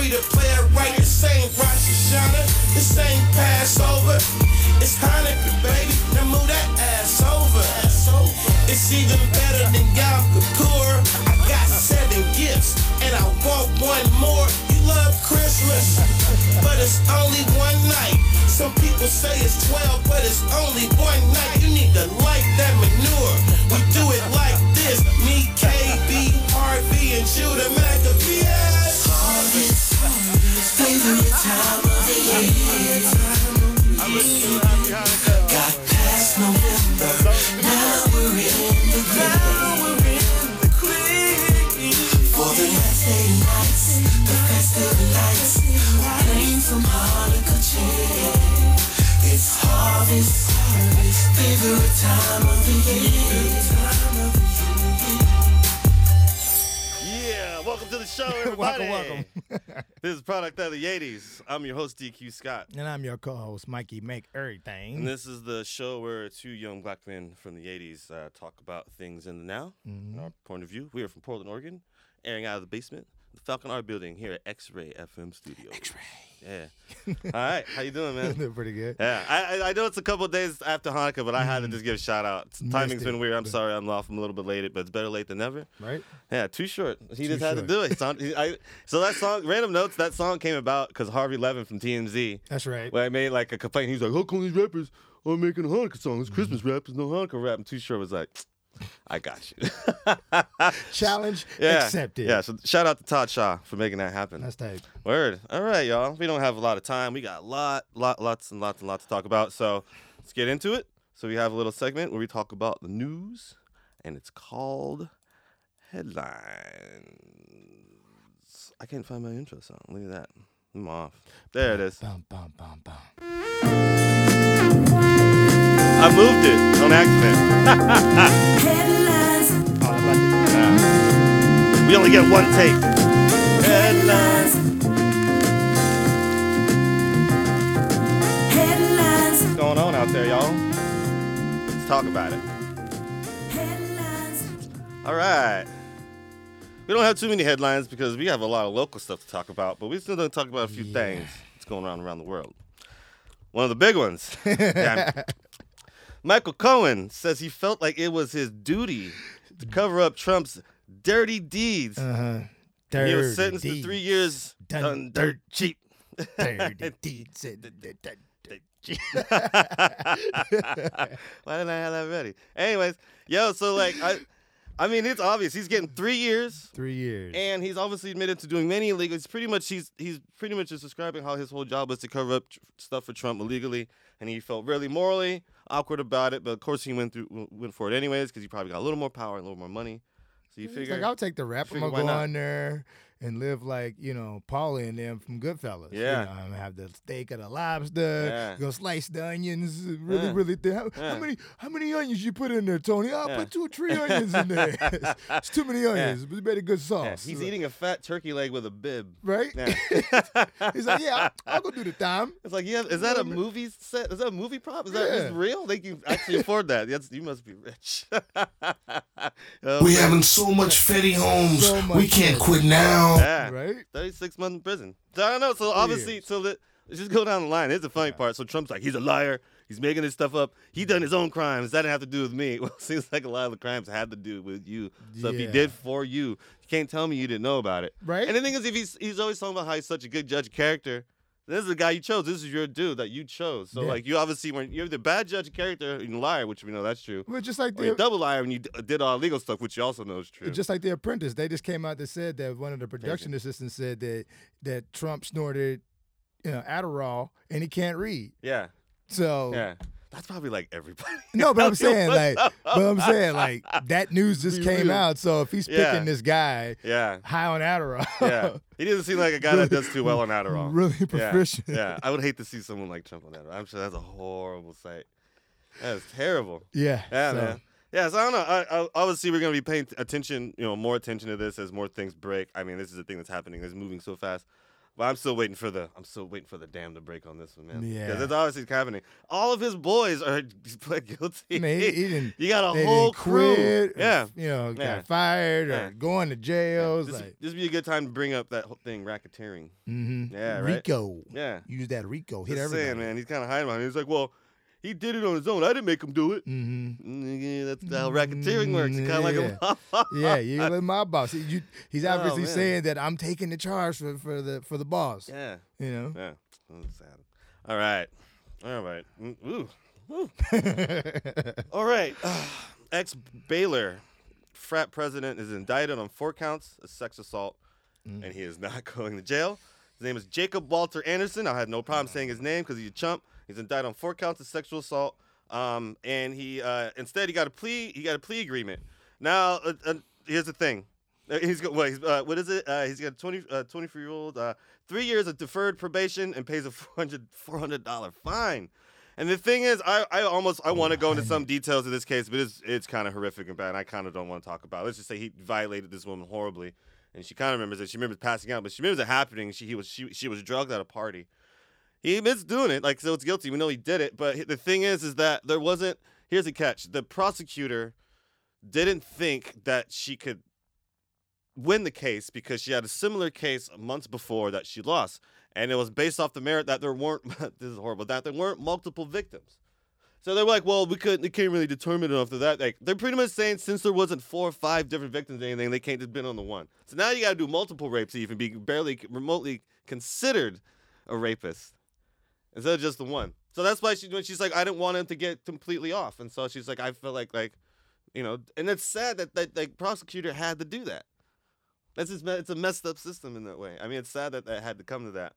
better treat a player right. Got past November, now we're in the clear. For the last nights, the festive lights, playing some Hanukkah chill. It's harvest, favorite time of the year. Yeah, welcome to the show, everybody. welcome. this is Product of the 80s. I'm your host, DQ Scott. And I'm your co-host, Mikey Make Everything. And this is the show where two young black men from the 80s uh, talk about things in the now, Mm-hmm. our point of view. We are from Portland, Oregon, airing out of the basement, the Falcon Art Building here at X-Ray FM Studio. X-Ray. Yeah. All right, how you doing, man? They're pretty good. Yeah, I, I know it's a couple of days after Hanukkah, but I had to mm. just give a shout out. Timing's been weird. I'm sorry, I'm off. I'm a little bit late, but it's better late than never. Right? Yeah, too short. He Too just had short. to do it. He- I- so that song, random notes, that song came about because Harvey Levin from TMZ, That's right. when I made like a complaint, he's like, "How come these rappers are making a Hanukkah song? It's Christmas mm-hmm. rap, it's no Hanukkah rap." And Too Short was like, "I got you." Challenge yeah, accepted. Yeah. So shout out to Todd Shaw for making that happen. That's tight. Word. All right, y'all. We don't have a lot of time. We got a lot, lot, lots and lots and lots to talk about. So let's get into it. So we have a little segment where we talk about the news, and it's called headlines. I can't find my intro song. Look at that. I'm off. There it is. Bum, bum, bum, bum. I moved it on accident. Headlines, Oh, that's about Yeah. We only get one take. Headlines. headlines, What's going on out there, y'all? Let's talk about it. headlines. All right. We don't have too many headlines because we have a lot of local stuff to talk about, but we're still going to talk about a few things that's going on around the world. One of the big ones. Michael Cohen says he felt like it was his duty to cover up Trump's dirty deeds. Uh-huh. he was Dirty sentenced to three years Done done dirt cheap. Dirty deeds. Why didn't I have that ready? Anyways, yo, so like I I mean it's obvious he's getting three years. Three years. And he's obviously admitted to doing many illegal. It's pretty much he's he's pretty much just describing how his whole job was to cover up tr- stuff for Trump illegally, and he felt really morally awkward about it. But of course, he went through went for it anyways because he probably got a little more power and a little more money. So you He's figure, like, I'll take the rap. I'm gonna go on there and live like you know Paulie and them from Goodfellas. You Yeah. know, I'm gonna have the steak or the lobster. Yeah. Go slice the onions really, Yeah. really thin. How, Yeah. how many how many onions you put in there, Tony? I'll Yeah. put two or three onions in there. it's too many onions, but it's very good yeah, sauce. he's eating a fat turkey leg with a bib. right. Yeah. he's like, yeah, I'll, I'll go do the time. It's like, yeah, is that a movie set? Is that a movie prop? Is that is real? They can actually afford that. That's, you must be rich. We Okay. having so much Fetty Homes. So much we can't Fetty. quit now. Yeah. Right. 36 months in prison. So I don't know. So obviously, years. so that let's just go down the line. Here's the funny part. So Trump's like, he's a liar. He's making this stuff up. He done his own crimes. That didn't have to do with me. Well, it seems like a lot of the crimes had to do with you. So if he did for you, you can't tell me you didn't know about it. Right. And the thing is, if he's he's always talking about how he's such a good judge of character. This is the guy you chose. This is your dude that you chose. So Yeah. like you obviously weren't you're the bad judge of character and liar, which we know that's true. But just like the double liar when you d- uh, did all legal stuff, which you also know is true. just like the Apprentice, they just came out that said that one of the production assistants said that that Trump snorted, you know, Adderall and he can't read. yeah. So Yeah. That's probably like everybody. No, but I'm saying like, but I'm saying like that news just came out. So if he's Yeah. picking this guy yeah, high on Adderall, yeah. He doesn't seem like a guy that does too well on Adderall. really Yeah, proficient. Yeah, I would hate to see someone like Trump on Adderall. I'm sure that's a horrible sight. That is terrible. yeah, Yeah, so, man. Yeah, so I don't know. I, I, obviously, we're gonna be paying attention, you know, more attention to this as more things break. I mean, this is a thing that's happening. It's moving so fast. But I'm still waiting for the. I'm still waiting for the dam to break on this one, man. Yeah. because it's obviously happening. All of his boys are pled guilty. Man, he, he didn't. you got a whole crew. or, Yeah, you know, Yeah. got fired Yeah. or going to jails. this, like, this would be a good time to bring up that whole thing, racketeering. Mm-hmm. Yeah, right. RICO. Yeah, Use that RICO. Hit just everybody. saying, man. He's kind of hiding behind. it. He's like, well, he did it on his own. I didn't make him do it. Mm-hmm. Mm, That's how racketeering works. Kind of like a Yeah, you let my boss. You, he's Oh, obviously man. saying that I'm taking the charge for, for the for the boss. yeah. You know. Yeah, that's sad. All right, all right. Mm, Ooh, ooh. all right. Ex Baylor frat president is indicted on four counts of sex assault, Mm. and he is not going to jail. His name is Jacob Walter Anderson. I had no problem saying his name because he's a chump. He's indicted on four counts of sexual assault. Um, and he uh, instead he got a plea. He got a plea agreement. Now, uh, uh, here's the thing. Uh, He's got what? He's, uh, what is it? Uh, he's got a 20, uh, 24 year old, three years of deferred probation, and pays a 400 dollar fine. And the thing is, I, I almost I want to go into some details of this case, but it's it's kind of horrific and bad. And I kind of don't want to talk about. it. Let's just say he violated this woman horribly, and she kind of remembers it. She remembers passing out, but she remembers it happening. She he was she she was drugged at a party. He admits doing it, like so it's guilty. We know he did it, but the thing is, is that there wasn't. Here's the catch: the prosecutor didn't think that she could win the case because she had a similar case months before that she lost, and it was based off the merit that there weren't. this is horrible. That there weren't multiple victims. So they're like, well, we couldn't. They can't really determine enough of that. Like they're pretty much saying since there wasn't four or five different victims or anything, they can't just been on the one. So now you got to do multiple rapes to even be barely remotely considered a rapist instead of just the one. So that's why she when she's like, I didn't want him to get completely off, and so she's like, I feel like like, you know, and it's sad that that like prosecutor had to do that. That's just it's a messed up system in that way. I mean, it's sad that that had to come to that.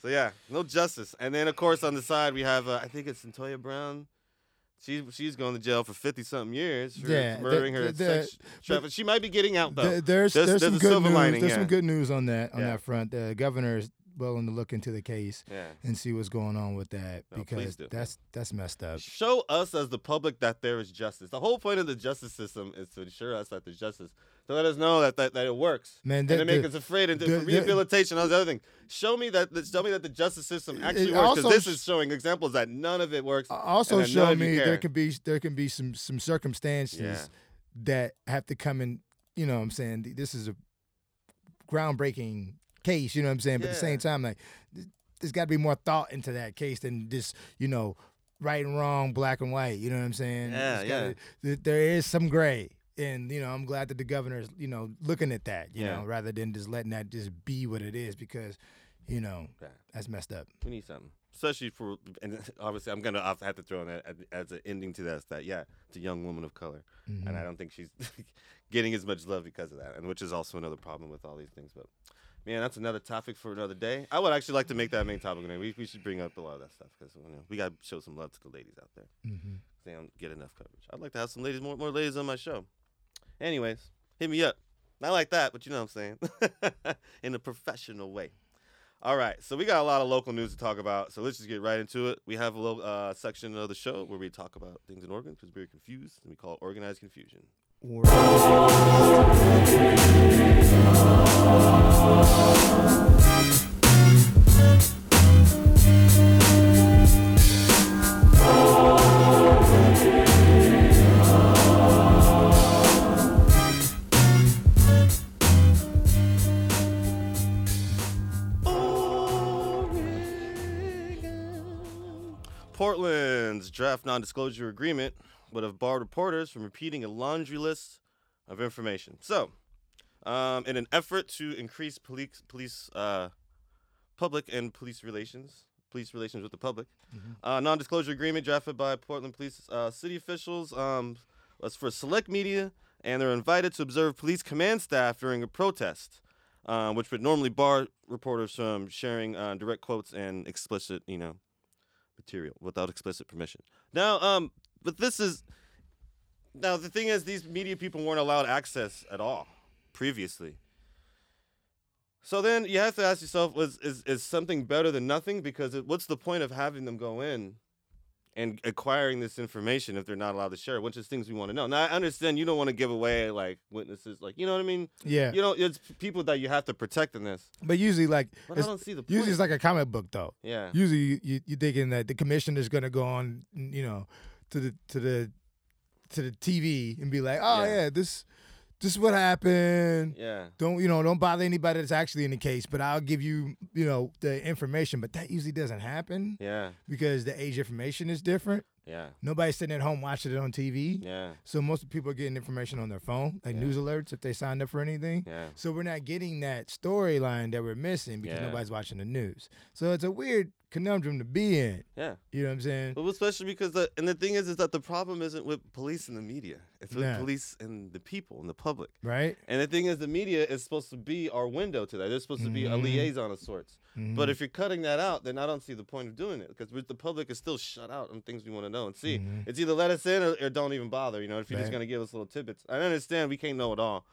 So yeah, no justice. And then of course on the side we have uh, I think it's Cyntoia Brown. She she's going to jail for fifty something years for Yeah, the- murdering her the- the- sex. She might be getting out though. There- there's There's- there's, there's some good news. lining, there's yeah. some good news on that on Yeah. that front. The governor willing to look into the case yeah. and see what's going on with that please because that's that's messed up. Show us as the public that there is justice. The whole point of the justice system is to ensure us that there's justice. To let us know that that, that it works. Man, and the- to make the- us afraid and the- rehabilitation, all the other thing. Show me that. Show me that the justice system actually works. Because this is showing examples that none of it works. Also, and that show me there can be there can be some some circumstances Yeah. that have to come in. You know, what I'm saying this is a groundbreaking case. You know what I'm saying, but at the same time, like there's got to be more thought into that case than just you know right and wrong, black and white. You know what I'm saying? Yeah, gotta- th- there is some gray. And you know, I'm glad that the governor's, you know, looking at that, you Yeah. know, rather than just letting that just be what it is, because, you know, Yeah. that's messed up. We need something, especially for and obviously I'm gonna have have to throw in that as- an ending to that. That yeah, it's a young woman of color, Mm-hmm. and I don't think she's getting as much love because of that, and which is also another problem with all these things. But man, that's another topic for another day. I would actually like to make that a main topic. We we should bring up a lot of that stuff because you know, we got to show some love to the ladies out there. Mm-hmm. They don't get enough coverage. I'd like to have some ladies, more more ladies on my show. Anyways, hit me up. Not like that, but you know what I'm saying. In a professional way. All right, so we got a lot of local news to talk about. So let's just get right into it. We have a little uh, section of the show where we talk about things in Oregon because we're confused, and we call it organized confusion. Portland's draft non-disclosure agreement would have barred reporters from repeating a laundry list of information. So, um, in an effort to increase police, police, uh, public and police relations, police relations with the public, uh, non-disclosure agreement drafted by Portland police uh, city officials um, was for select media, and they're invited to observe police command staff during a protest, uh, which would normally bar reporters from sharing uh, direct quotes and explicit, you know, material without explicit permission. Now, um, but this is now the thing is these media people weren't allowed access at all previously. So then you have to ask yourself: Was is is something better than nothing? Because it, what's the point of having them go in and acquiring this information if they're not allowed to share? Which is things we want to know. Now I understand you don't want to give away like witnesses, like you know what I mean. Yeah. You know, it's people that you have to protect in this. But usually, like, But I don't see the point. usually it's like a comic book, though. yeah. Usually, you, you you're thinking that the commissioner's gonna go on, you know, to the to the to the TV and be like, oh Yeah. yeah, this this is what happened. Yeah. Don't you know? Don't bother anybody that's actually in the case, but I'll give you, you know, the information. But that usually doesn't happen Yeah. because the age information is different. Yeah. Nobody's sitting at home watching it on TV. Yeah. So most people are getting information on their phone, like Yeah. news alerts if they signed up for anything. Yeah. So we're not getting that storyline that we're missing because Yeah. nobody's watching the news. So it's a weird conundrum to be in. Yeah. You know what I'm saying? Well, especially because the and the thing is, is that the problem isn't with police and the media. It's with Yeah. police and the people and the public. Right? And the thing is, the media is supposed to be our window to that. They're supposed to be a Mhm. liaison of sorts. Mhm. But if you're cutting that out, then I don't see the point of doing it because the public is still shut out on things we want to know and see. Mhm. It's either let us in or, or don't even bother. You know, if you're just gonna give us little tidbits. I understand we can't know it all,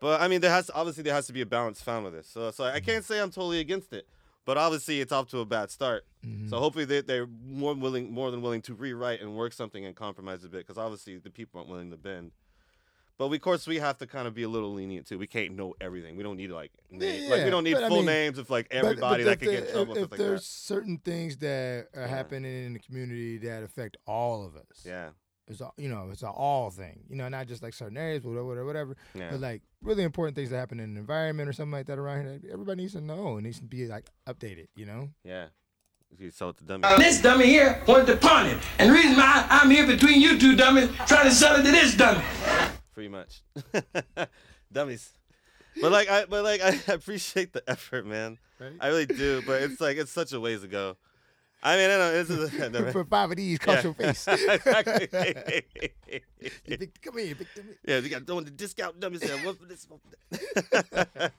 but I mean, there has obviously there has to be a balance found with this. So, so I can't say I'm totally against it, but obviously it's off to a bad start. Mhm. So hopefully they, they're more willing, more than willing to rewrite and work something and compromise a bit, because obviously the people aren't willing to bend. But we, of course, we have to kind of be a little lenient too. We can't know everything. We don't need like name, like yeah, we don't need but I full mean- names of like everybody but that could get in trouble. If, if like there's that. certain things that are Yeah. happening in the community that affect all of us, Yeah, it's a, you know it's an all thing. You know, not just like certain areas, but whatever, whatever. yeah, But like really important things that happen in the environment or something like that around here, everybody needs to know and needs to be like updated. You know. yeah. You sell it to dummy. Uh, this dummy here wanted to pawn it. And the reason why I'm here between you two dummies trying to sell it to this dummy. pretty much. Dummies. But like I but like I appreciate the effort, man. Right. I really do, but it's like it's such a ways ago. I mean, I know this is a, Put five of these, cross Yeah. your face. exactly. You come here, dummy. yeah, you got throwing the discount dummies there. One for this, one for that.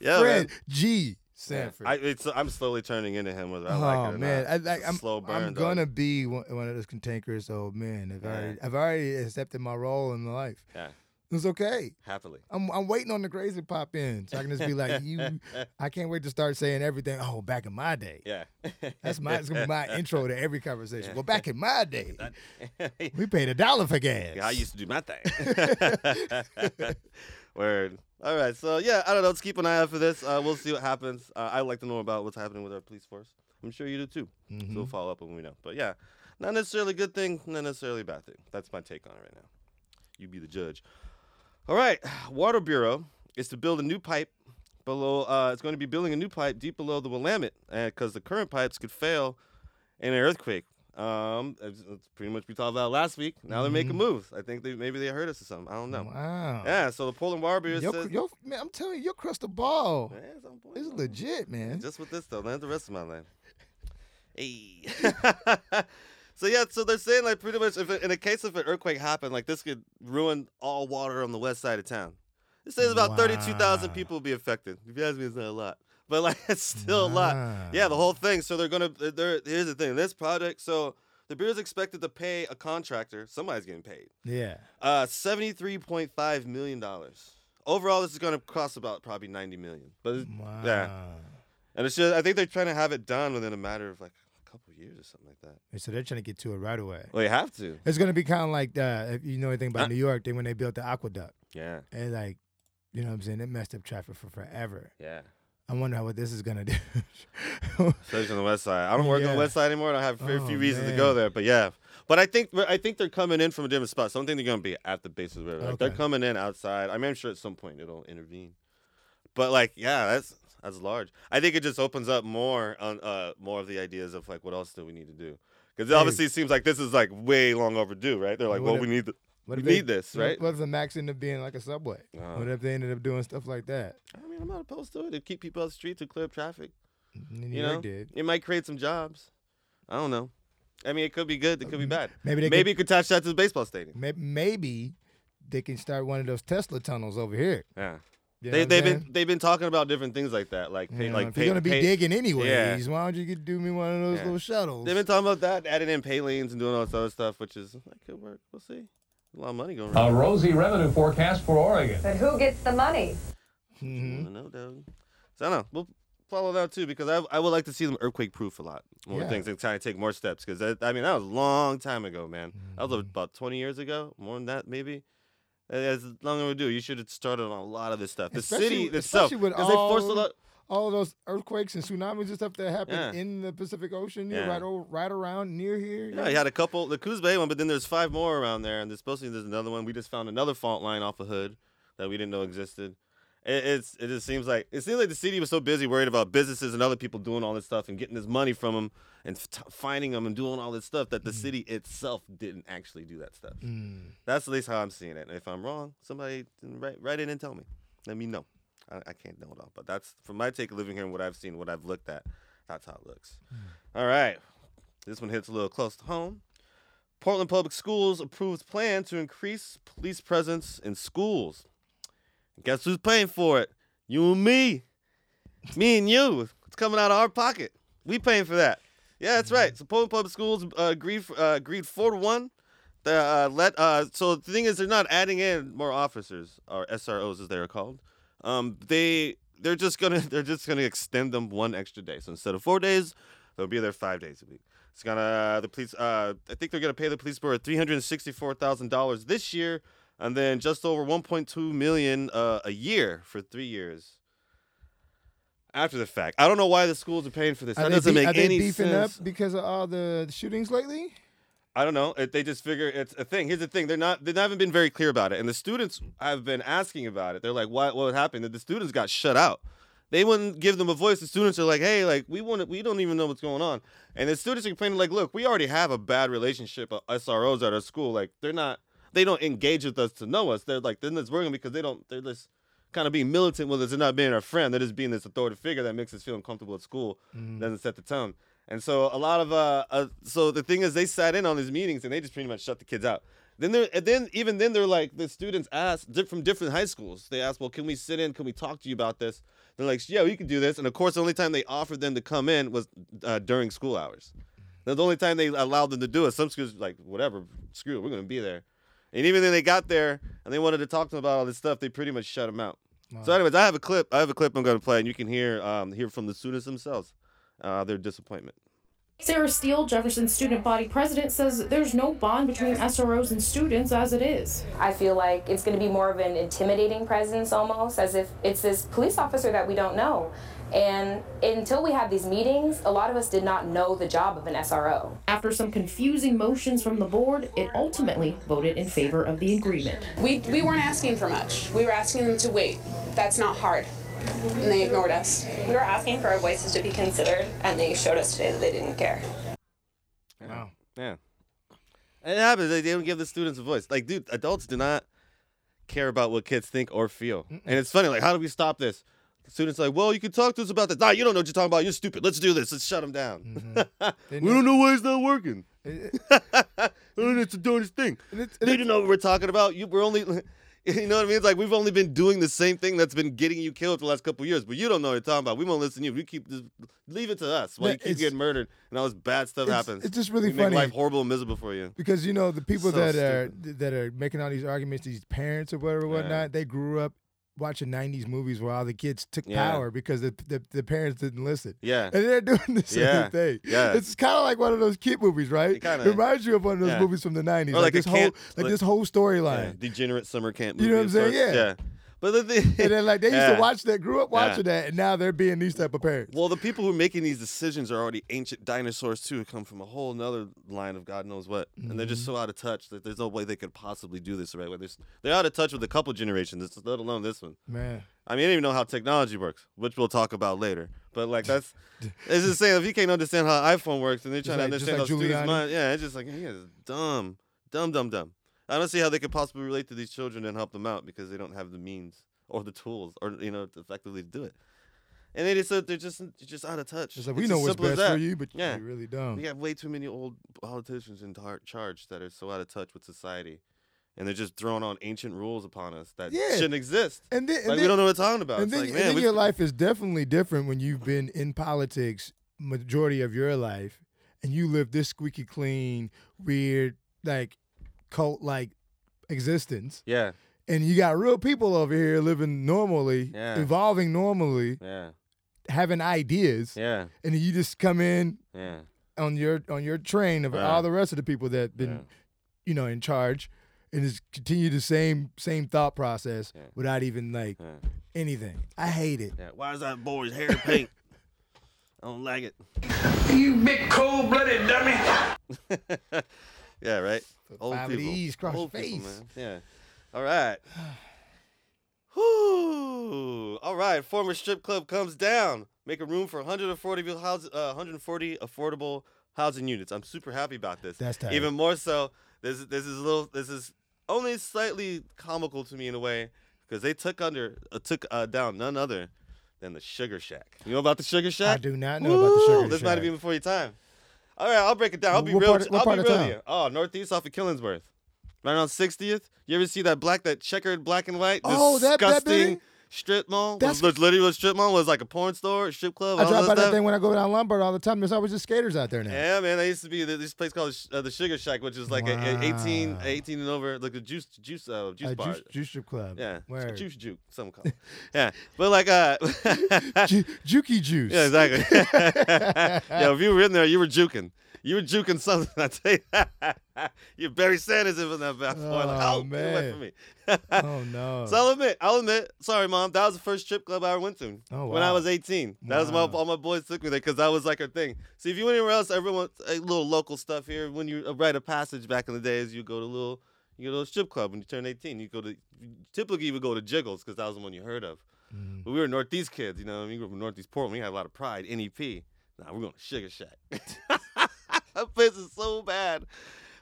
yeah, Fred man. G. Sanford. I, it's, I'm slowly turning into him, whether I oh like it oh, or man, not. I, like, I'm, Slow burn, I'm dog. gonna be one, one of those cantankerous old men. I've Yeah. already, I've already accepted my role in life. Yeah, It's okay. happily. I'm, I'm waiting on the crazy pop in, so I can just be like, you. I can't wait to start saying everything. Oh, back in my day. Yeah. That's my, it's gonna be my intro to every conversation. Well, back in my day, yeah, we paid a dollar for gas. Yeah, I used to do my thing. Word. All right. So yeah, I don't know. Let's keep an eye out for this. Uh, we'll see what happens. Uh, I'd like to know about what's happening with our police force. I'm sure you do too. So Mm-hmm. we'll follow up when we know. But yeah, not necessarily a good thing, not necessarily a bad thing. That's my take on it right now. You be the judge. All right. Water Bureau is to build a new pipe below. Uh, it's going to be building a new pipe deep below the Willamette because the current pipes could fail in an earthquake. Um, it's, it's pretty much we talked about last week. Now they're making moves. I think they maybe they heard us or something. I don't know. Mm-hmm. Wow. Yeah. So the Portland Water Bureau says. yo, man, I'm telling you, your crystal ball Yeah, it's on point, is man. legit, man. Just with this though, not the rest of my life. Hey. so yeah, so they're saying like pretty much if in a case of an earthquake happened, like this could ruin all water on the west side of town. It says about thirty-two thousand people will be affected. If you ask me, it's not a lot, but like it's still a lot. Yeah, the whole thing. So they're gonna. They're, here's the thing. This project. So the bureau's expected to pay a contractor. Somebody's getting paid. Yeah. Uh, seventy-three point five million dollars. Overall, this is gonna cost about probably ninety million. But Wow. yeah, and it's just I think they're trying to have it done within a matter of like of years or something like that. So they're trying to get to it right away. Well, you have to. It's gonna be kind of like if you know anything about. New York. They when they built the aqueduct, Yeah, and like, you know what I'm saying, it messed up traffic for forever. yeah. I wonder how what this is gonna do. Especially on the west side. I don't work on the west side anymore. I don't have very Oh, few reasons to go there. But yeah, but I think I think they're coming in from a different spot. So I don't think they're gonna be at the base of the river. Like, They're coming in outside. I mean, I'm sure at some point it'll intervene. But like, yeah, that's that's large. I think it just opens up more on uh more of the ideas of like what else do we need to do. Because it obviously seems like this is like way long overdue, right? They're like, What well, if- we need the, What we they- need this, right? What if the max ended up being like a subway? Oh. What if they ended up doing stuff like that? I mean, I'm not opposed to it. To keep people off the street to clear up traffic. Mm, New You York know, did. it might create some jobs. I don't know. I mean, it could be good. It could be mm, bad. Maybe they Maybe you could attach that to the baseball stadium. Maybe, maybe they can start one of those Tesla tunnels over here Yeah. You know they, they've saying? been they've been talking about different things like that, like You pay, know, like if pay, you're gonna be pay- digging anyways, Yeah. why don't you get, do me one of those Yeah. little shuttles? They've been talking about that, adding in pay lanes and doing all this other stuff, which is that could work. We'll see. A lot of money going Around. A around. rosy revenue forecast for Oregon. But who gets the money? Mhm. I don't know, dog. So I don't know. We'll follow that too because I I would like to see them earthquake proof a lot more Yeah. things and try to take more steps because I mean that was a long time ago, man. That was Mm-hmm. about 20 years ago, more than that maybe. As long as we do, you should have started on a lot of this stuff. The Especially- city itself, especially with because they forced a all- lot. all those earthquakes and tsunamis and stuff that happen Yeah. in the Pacific Ocean, Yeah. right over, right around near here. Yeah, you had a couple, the Coos Bay one, but then there's five more around there, and there's supposed to be there's another one. We just found another fault line off of Hood that we didn't know existed. It, it's it just seems like it seems like the city was so busy worried about businesses and other people doing all this stuff and getting this money from them and t- finding them and doing all this stuff that the city itself didn't actually do that stuff. Mm. That's at least how I'm seeing it. And if I'm wrong, somebody write, write in and tell me. Let me know. I, I can't know it all, but that's from my take of living here and what I've seen, what I've looked at. That's how it looks. All right, this one hits a little close to home. Portland Public Schools approves plan to increase police presence in schools. Guess who's paying for it? You and me. Me and you. It's coming out of our pocket. We paying for that. Yeah, that's right. So Portland Public Schools uh, agreed uh, agreed four to one. The uh, let uh, so the thing is they're not adding in more officers or SROs as they are called. Um, they they're just gonna they're just gonna extend them one extra day. So instead of four days, they'll be there five days a week. It's gonna the police. Uh, I think they're gonna pay the police board three hundred sixty four thousand dollars this year, and then just over one point two million uh, a year for three years. After the fact, I don't know why the schools are paying for this. Are That doesn't be- make are they any beefing sense. up because of all the shootings lately? I don't know. It, they just figure it's a thing. Here's the thing: they're not. They haven't been very clear about it, and the students have been asking about it. They're like, "What? What happened?" That the students got shut out. They wouldn't give them a voice. The students are like, "Hey, like we want. We don't even know what's going on." And the students are complaining, like, "Look, we already have a bad relationship of SROs at our school. Like, they're not. They don't engage with us to know us. They're like, they're just working because they don't. They're just." Kind of being militant with us and not being our friend. They're just being this authoritative figure that makes us feel uncomfortable at school, doesn't set the tone. And so a lot of uh, uh, so the thing is they sat in on these meetings and they just pretty much shut the kids out. Then they're and then even then they're like the students asked from different high schools. They asked, well, can we sit in? Can we talk to you about this? They're like, yeah, we can do this. And of course, the only time they offered them to come in was uh, during school hours. That's the only time they allowed them to do it. Some schools like whatever, screw it, we're gonna be there. And even then they got there and they wanted to talk to them about all this stuff, they pretty much shut them out. So, anyways, I have a clip. I have a clip I'm gonna play, and you can hear um, hear from the students themselves uh, their disappointment. Sarah Steele, Jefferson student body president, says there's no bond between SROs and students as it is. I feel like it's going to be more of an intimidating presence almost, as if it's this police officer that we don't know. And until we had these meetings, a lot of us did not know the job of an SRO. After some confusing motions from the board, it ultimately voted in favor of the agreement. We, we weren't asking for much. We were asking them to wait. That's not hard. And they ignored us. We were asking for our voices to be considered, and they showed us today that they didn't care. Wow. Yeah. And it happens. They, they don't give the students a voice. Like, dude, adults do not care about what kids think or feel. And it's funny. Like, how do we stop this? The students are like, well, you can talk to us about this. Nah, you don't know what you're talking about. You're stupid. Let's do this. Let's shut them down. Mm-hmm. They we don't know why it's not working. It- it's the dumbest thing. and it's- They didn't know what we're talking about. You, we're only, you know what I mean? It's like we've only been doing the same thing that's been getting you killed for the last couple of years, but you don't know what you're talking about. We won't listen to you. We keep just leave it to us while Yeah, you keep getting murdered and all this bad stuff it's- happens. it's just really we make funny. life horrible and miserable for you. because you know the people So that are that are making all these arguments, these parents or whatever, Yeah. whatnot, they grew up watching '90s movies where all the kids took Yeah. power because the, the the parents didn't listen. Yeah. And they're doing the same Yeah. thing. Yeah. It's kind of like one of those kid movies, right? It kinda- reminds you of one of those yeah. movies from the '90s, Or like, like this whole like like- this whole Yeah, storyline. degenerate summer camp. You know what I'm saying? sorts. Yeah. Yeah. But the thing, And then like they used Yeah. to watch that, grew up Yeah. watching that, and now they're being these type of parents. Well, the people who are making these decisions are already ancient dinosaurs too, who come from a whole another line of God knows what, and they're Mm-hmm. just so out of touch that there's no way they could possibly do this the right way. They're, they're out of touch with a couple generations, let alone this one. Man, I mean, I don't even know how technology works, which we'll talk about later. But like that's, it's just saying if you can't understand how iPhone works, and they're trying like- to understand like how students' Giuliani? mind, yeah, it's just like he is dumb, dumb, dumb, dumb. I don't see how they could possibly relate to these children and help them out because they don't have the means or the tools or you know to effectively to do it. And they just uh, they're just they're just out of touch. it's like we know what's best for you, but Yeah. you really don't. We have way too many old politicians in tar- charge that are so out of touch with society and they're just throwing on ancient rules upon us that Yeah. shouldn't exist. And then, and like then, we don't know what we're talking about. And then, like, and man, then your life is definitely different when you've been in politics majority of your life, and you live this squeaky clean, weird, like cult like existence. yeah, And you got real people over here living normally, Yeah. evolving normally, yeah, having ideas, yeah, and you just come in yeah. on your on your train of Yeah. all the rest of the people that been, Yeah. you know, in charge, and just continue the same same thought process Yeah. without even like Yeah. anything. I hate it. Yeah, why is that boy's hair pink? I don't like it. You big cold blooded dummy. yeah, right. Old five people. these cross Old people, man. Yeah. All right. Whew. All right. Former strip club comes down, making room for 140 vil- house, uh, 140 affordable housing units. I'm super happy about this. That's tight. Even more so. This this is a little. This is only slightly comical to me in a way because they took under uh, took uh, down none other than the Sugar Shack. You know about the Sugar Shack? I do not know about the Woo! Sugar This might have been before your time. All right, I'll break it down. I'll be What real. part I'll part be real town? with you. Oh, northeast off of Killingsworth, right around 60th. You ever see that black, that checkered black and white, Oh, that- that disgusting building? Strip mall? That's- was, literally what strip mall was like a porn store, strip club. I drive by that thing when I go down Lombard all the time. There's always just skaters out there now. Yeah, man. There used to be this place called uh, the Sugar Shack, which is like a, a 18, 18 and over, like a juice, juice, uh, juice A bar. juice, juice strip club. yeah, Word. juice juke, some call. it. yeah, but like uh, Ju- Jukey juice. Yeah, exactly. yeah, if you were in there, you were juking. You were juking something. I tell you that. you Barry Sanders in that bad boy. Like, Oh, oh, get away man. Oh no. So I'll admit, I'll admit. Sorry, mom. That was the first strip club I ever went to. Oh, When I was 18. That was my all my boys took me there because that was like a thing. See, if you went anywhere else, everyone a little local stuff here. When you write a passage back in the days, you go to a little you go to a strip club when you turn 18. You go to typically you would go to Jiggles because that was the one you heard of. Mm-hmm. But we were Northeast kids, you know. I mean, we grew up in Northeast Portland. We had a lot of pride. NEP. Nah, we're going to Sugar Shack. that place is so bad.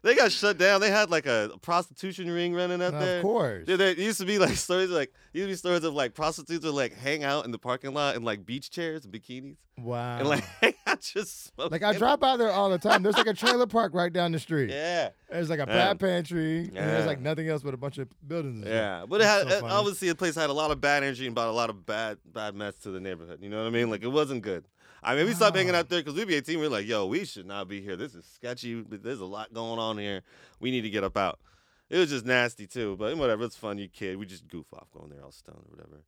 They got shut down. They had like a prostitution ring running out Of there. Of course. Yeah, there used to be like stories like used to be stories of like prostitutes would like hang out in the parking lot in like beach chairs and bikinis Wow. and like out just. Like I drive by there all the time. There's like a trailer park right down the street. Yeah. There's like a Yeah. Plaid Pantry, and there's like nothing else but a bunch of buildings. Yeah, but it had so it- obviously the place had a lot of bad energy and brought a lot of bad bad mess to the neighborhood. You know what I mean? Like it wasn't good. I mean, we stopped hanging out there because we'd be 18. We are like, yo, we should not be here. This is sketchy. There's a lot going on here. We need to get up out. It was just nasty too, but whatever. It's fun. You kid. We just goof off going there all stoned or whatever.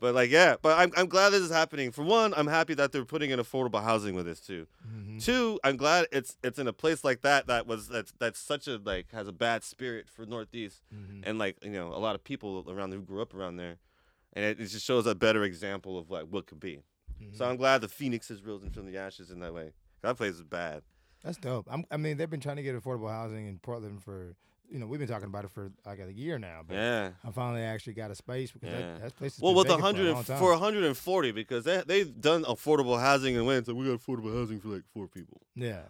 But like, yeah. But I'm I'm glad this is happening. For one, I'm happy that they're putting in affordable housing with this too. Mm-hmm. Two, I'm glad it's it's in a place like that that was that's that's such a like has a bad spirit for Northeast Mm-hmm. and like you know a lot of people around there who grew up around there, and it, it just shows a better example of like what could be. Mm-hmm. So I'm glad the Phoenix has risen from the ashes in that way. That place is bad. That's dope. I'm, I mean, they've been trying to get affordable housing in Portland for, you know, we've been talking about it for like a year now. But Yeah. I finally actually got a space because Yeah. that, that place is Well, with 100 and- for 140 because they they've done affordable housing and went so we got affordable housing for like four people. yeah.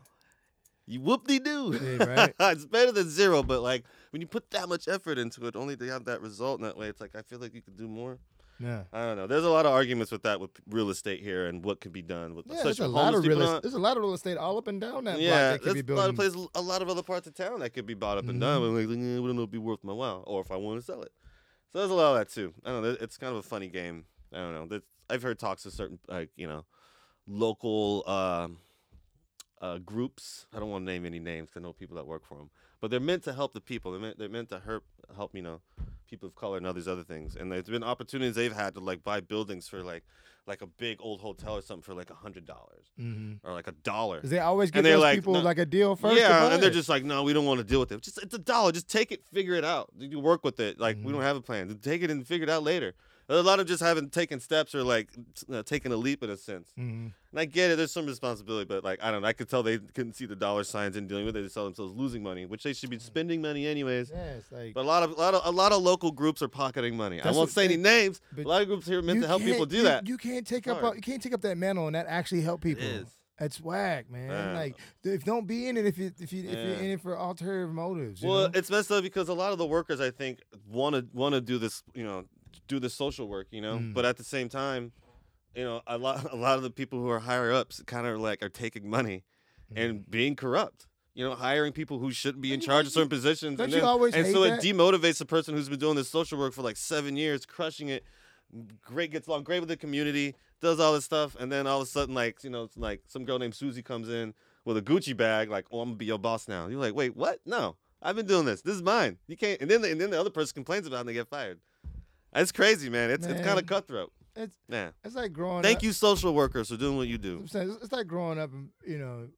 You whoop de doo. Yeah, right. it's better than zero, but like when you put that much effort into it, only to have that result in that way, it's like I feel like you could do more. Yeah. I don't know. There's a lot of arguments with that with real estate here and what could be done with Yeah, such there's a lot of real estate. There's a lot of real estate all up and down that block Yeah, that could be there's a lot of places, a lot of other parts of town that could be bought up and Mm-hmm. done, but like, eh, don't it'd be worth my while, or if I want to sell it. So there's a lot of that too. I don't know. It's kind of a funny game. I don't know. There's- I've heard talks of certain like you know, local um uh, groups. I don't want to name any names 'cause I know people that work for them, but they're meant to help the people. They're meant, they're meant to help help you know people of color and all these other things. And there's been opportunities they've had to like buy buildings for like like a big old hotel or something for like a hundred dollars Mhm. or like a dollar. they always give those like, people no- like a deal first. Yeah, and they're just like, no, we don't want to deal with it. Just it's a dollar. Just take it, figure it out. You work with it. Like Mm-hmm. we don't have a plan. Take it and figure it out later. A lot of just haven't taken steps or like uh, taken a leap in a sense. Mhm. And I get it. There's some responsibility, but like I don't know. I could tell they couldn't see the dollar signs in dealing with it. They saw themselves losing money, which they should be spending money anyways. Yeah, like But a lot of a lot of a lot of local groups are pocketing money. I won't say any names. but A lot of groups here are meant to help people do you- that. You can't take It's up hard. you can't take up that mantle and that actually help people. is. That's whack, man. Yeah. Like if don't be in it if you if you if you're in it for ulterior motives. Well, know? it's messed up because a lot of the workers, I think, want to want to do this, you know, do the social work, you know. Mm. But at the same time, you know, a lot a lot of the people who are higher ups kind of like are taking money Mm. and being corrupt. you know, hiring people who shouldn't be in you- charge of you- certain positions. don't and then, and so that? it demotivates the person who's been doing this social work for like seven years, crushing it. Great, gets along great with the community, does all this stuff, and then all of a sudden, like you know, like some girl named Susie comes in with a Gucci bag, like, "Oh, I'm gonna be your boss now." You're like, "Wait, what? No, I've been doing this. This is mine. You can't." And then, the, and then the other person complains about it and they get fired. It's crazy, man. It's it's kind of cutthroat. It's Yeah. it's like growing. Thank up. you, social workers, for doing what you do. I'm saying it's, it's like growing up and you know,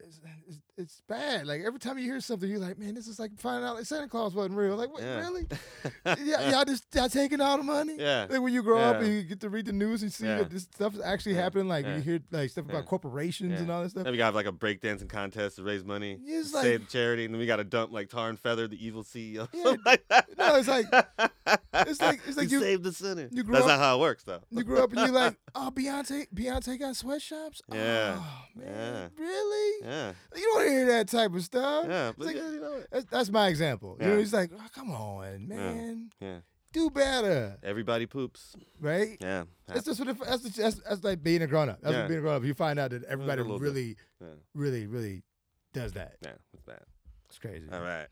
it's, it's it's bad. Like every time you hear something, you're like, man, this is like finding out like Santa Claus wasn't real. Like, what, Yeah. really? yeah, y'all just y'all taking all the money. Yeah. Like when you grow up and you get to read the news and see Yeah. that this stuff is actually Yeah. happening. Like Yeah. you hear like stuff Yeah. about corporations Yeah. and all that stuff. Then we got like a breakdancing contest to raise money, Yeah, it's to like- save the charity, and then we got to dump like Tar and Feather, the evil CEO. Yeah, like no, it's like it's like it's like you you saved the sinner. you grew That's up- not how it works, though. you grew up and you're like, oh, Beyonce, Beyonce got sweatshops. Yeah. Oh, man, Yeah. really? Yeah, You don't hear that type of stuff. yeah, It's like- yeah, you know, That's, that's my example. You know, Yeah. he's like, oh, come on, man, yeah. do better, Everybody poops. right? Yeah, That's just what it, that's, just, that's that's like being a grown up. That's Yeah. being a grown up. You find out that everybody really, yeah, really, really does that. yeah. It's bad. It's crazy. All right.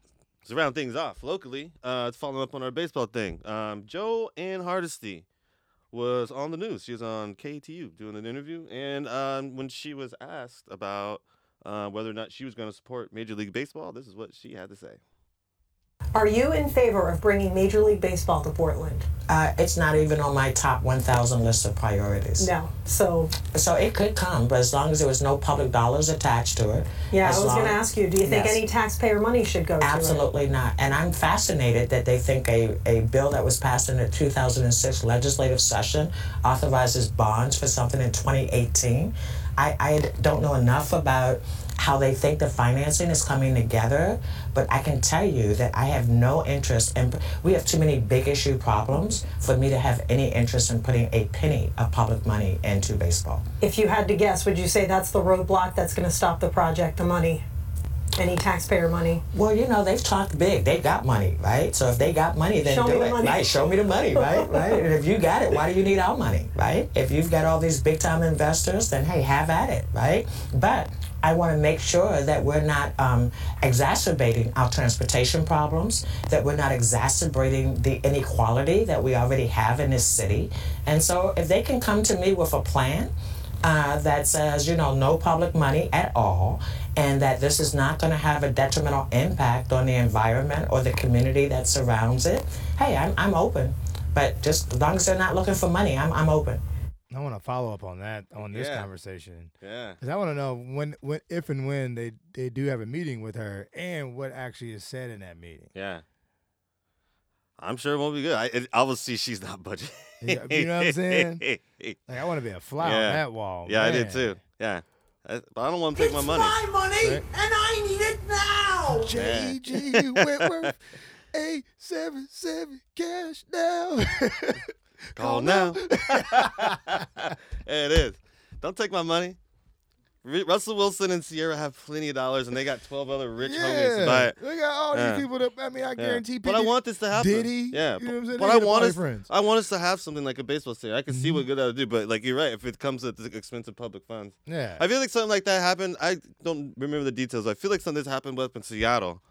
To round things off locally, uh, it's following up on our baseball thing. Um, Jo Ann Hardesty was on the news. She was on KTU doing an interview, and um, when she was asked about uh, whether or not she was going to support Major League Baseball, this is what she had to say. Are you in favor of bringing Major League Baseball to Portland? Uh, it's not even on my top 1,000 list of priorities. No. So, So it could come, but as long as there was no public dollars attached to it. yeah, I was going to ask you, do you think Yes. any taxpayer money should go to it? Absolutely not. And I'm fascinated that they think a, a bill that was passed in the 2006 legislative session authorizes bonds for something in 2018. I, I don't know enough about how they think the financing is coming together, but I can tell you that I have no interest in. We have too many big issue problems for me to have any interest in putting a penny of public money into baseball. If you had to guess, would you say that's the roadblock that's going to stop the project, the money? Any taxpayer money? Well, you know, they've talked big. They've got money, right? So if they got money, then Show do the it. money. Right? Show me the money, right? right? And if you got it, why do you need our money, right? If you've got all these big time investors, then hey, have at it, right? But I want to make sure that we're not um, exacerbating our transportation problems, that we're not exacerbating the inequality that we already have in this city. And so if they can come to me with a plan, uh, that says, you know, no public money at all, and that this is not going to have a detrimental impact on the environment or the community that surrounds it, hey, I'm, I'm open. But just as long as they're not looking for money, I'm, I'm open. I want to follow up on that on this Yeah. conversation Yeah. because I want to know when, when, if and when they they do have a meeting with her and what actually is said in that meeting. Yeah. I'm sure it won't be good. I, it, obviously, she's not budgeting. Yeah, you know what I'm saying? Like I want to be a fly on that wall. yeah, I did too. Yeah. I, but I don't want to take my money. My money, Right. and I need it now. J G Wentworth, eight seven seven cash now. Call now. it is. Don't take my money. Ru- Russell Wilson and Ciara have plenty of dollars, and they got 12 other rich homies to buy it. Look at all Yeah. these people that I mean, I Yeah. guarantee. But I want this to happen. Diddy, Yeah. you know what I'm saying? But They I want us. friends. I want us to have something like a baseball stadium. I can see Mm-hmm. what good that would do, but like you're right. If it comes at the expense of public funds, Yeah. I feel like something like that happened. I don't remember the details. I feel like something that's happened up in Seattle,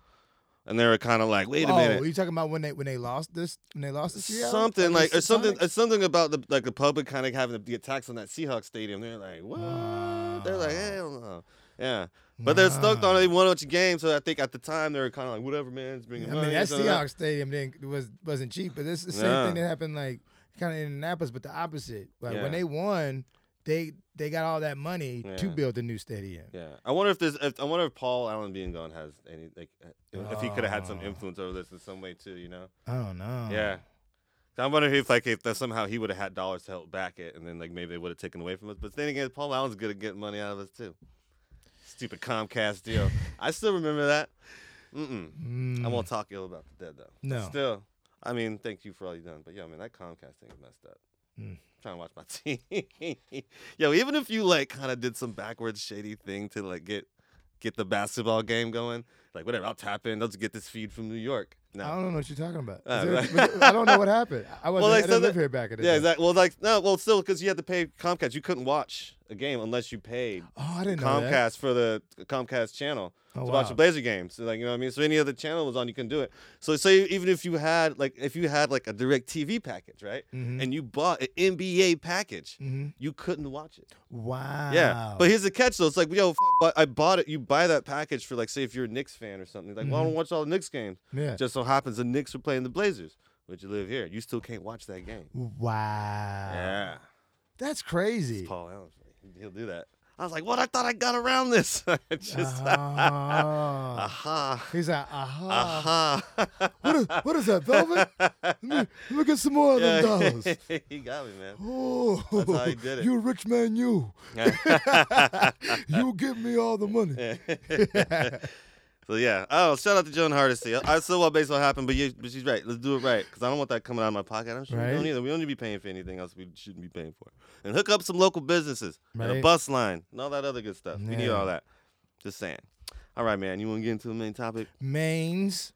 and they were kind of like, "Wait a minute." oh, minute." you talking about when they when they lost this when they lost the Seattle? Something like, or something, or something about the like the public kind of having the attacks on that Seahawks stadium. They're like, what? They're like, hell no. Yeah, but they're stoked on it. They won a bunch of games, so I think at the time they were kind of like, whatever, man, it's bringing I mean, that this. Seahawks stadium didn't was wasn't cheap, but this is the same Yeah. thing that happened like kind of in Indianapolis, but the opposite. Like Yeah. when they won, they they got all that money to build the new stadium. Yeah, I wonder if there's. If, I wonder if Paul Allen being gone has any like, if he could have had some Oh. influence over this in some way too. You know? I don't know. Yeah. I wonder if like if that somehow he would have had dollars to help back it, and then like maybe they would have taken away from us. But then again, Paul Allen's good at getting money out of us too. Stupid Comcast deal. I still remember that. Mm-mm. I mm. won't talk ill about the dead though. No. Still, I mean, thank you for all you've done. But yeah, I mean that Comcast thing is messed up. Mm. trying to watch my team. Yo, even if you like kind of did some backwards shady thing to like get get the basketball game going, Like whatever, I'll tap in. Let's get this feed from New York. No. I don't know what you're talking about. Uh, there- right. I don't know what happened. I wasn't. I so didn't that- live here back in the Yeah, day. exactly. Well, like no, well, still because you had to pay Comcast. You couldn't watch a game unless you paid Oh, I didn't know Comcast that. for the Comcast channel Oh, to watch wow. the Blazer games. So, like you know what I mean. So any other channel was on, you couldn't do it. So say even if you had like if you had like a Direct TV package, right, Mhm. and you bought an NBA package, Mhm. you couldn't watch it. Wow. Yeah, but here's the catch though. It's like, yo, f- but I bought it. You buy that package for like, say, if you're a Knicks fan or something. Like, well, I don't watch all the Knicks games. Mm-hmm. Yeah. Just so happens the Knicks are playing the Blazers, but you live here. You still can't watch that game. wow. Yeah. That's crazy. It's Paul Allen. He'll do that. I was like, what? I thought I got around this. It's just, Ah. aha. He's like, aha. Aha. What is, what is that, velvet? Let me, me get some more of them dollars. he got me, man. Oh, That's how he did it. you rich man, you. you give me all the money. So yeah, oh, shout out to Jo Ann Hardesty. I I still want baseball to happen, but, you, but she's right. Let's do it right, because I don't want that coming out of my pocket. I'm sure we don't either. We don't need to be paying for anything else we shouldn't be paying for. And hook up some local businesses, and a bus line, and all that other good stuff. We need all that. Just saying. All right, man. You want to get into the main topic? Mains,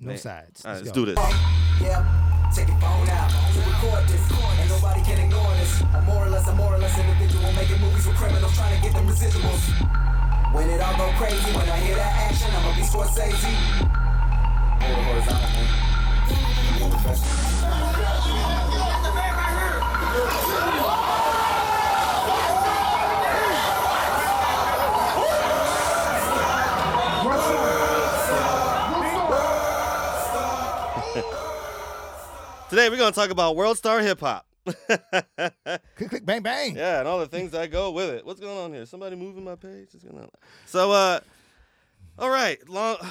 no Man. sides. All right, let's go. do this. Yeah, take your phone out to record this. Ain't nobody can ignore this. I'm more or less, I'm more or less individual, making movies with criminals trying to get them residuals. When it all go crazy, when I hear that action, I'ma be Scorsese. Hold horizontal, professional. Today we're gonna talk about World Star Hip Hop. Click, click, bang, bang. Yeah, and all the things that go with it. What's going on here? Somebody moving my page? What's going on? So, uh, all right, long.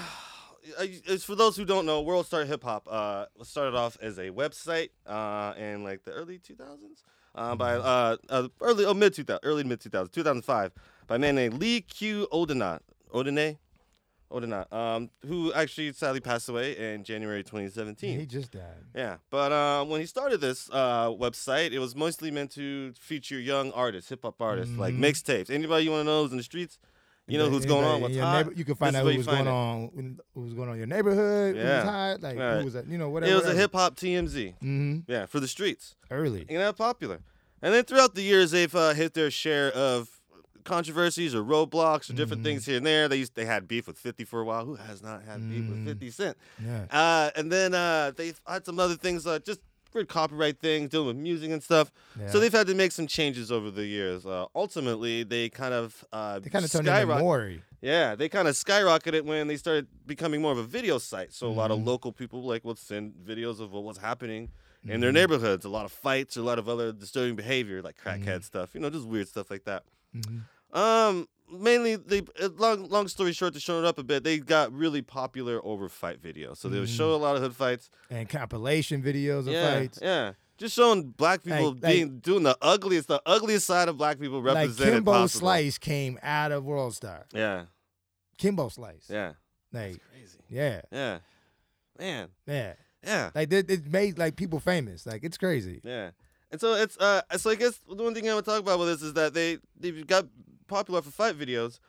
It's for those who don't know, World Star Hip Hop uh, started off as a website uh, in like the early 2000s uh, by uh, uh, early oh mid 2000 early mid 2000s 2005 by a man named Lee Q O'Denat Odine O'Denat um, who actually sadly passed away in January 2017. He just died. Yeah, but uh, when he started this uh, website, it was mostly meant to feature young artists, hip hop artists, like Mhm. mixtapes. Anybody you want to know who's in the streets, you know who's going on, what's hot. neighbor- you can find this out who was going it. on, who was going on in your neighborhood, who Yeah. was hot, like Right. who was that, you know, whatever. It was a hip hop TMZ. Mm-hmm. Yeah, for the streets. Early. You know, popular. And then throughout the years, they've uh, hit their share of controversies or roadblocks or different Mm-hmm. things here and there. They used they had beef with 50 for a while. Who has not had beef with 50 Cent? Mm-hmm. Yeah. Uh, and then uh, they've had some other things, uh, just weird copyright things, dealing with music and stuff. Yeah. So they've had to make some changes over the years. Uh, ultimately, they kind of uh, They kind of turned into Maury. Yeah, they kind of skyrocketed when they started becoming more of a video site. So a lot of Mhm. local people like would send videos of what was happening in Mm-hmm. their neighborhoods. A lot of fights, a lot of other disturbing behavior, like crackhead Mm-hmm. stuff. You know, just weird stuff like that. Um, mainly they uh, long long story short to show it up a bit. They got really popular over fight videos. So they would show a lot of hood fights. and compilation videos of yeah, fights. yeah. Just showing black people Like- being doing the ugliest, the ugliest side of black people Like represented Kimbo possible. Slice came out of World Star. Yeah, Kimbo Slice. yeah, Like, crazy. yeah, Yeah, man, yeah. yeah. Like it, it made like people famous. Like it's crazy. Yeah. And so it's uh so I guess the one thing I want to talk about with this is that they they've got popular for fight videos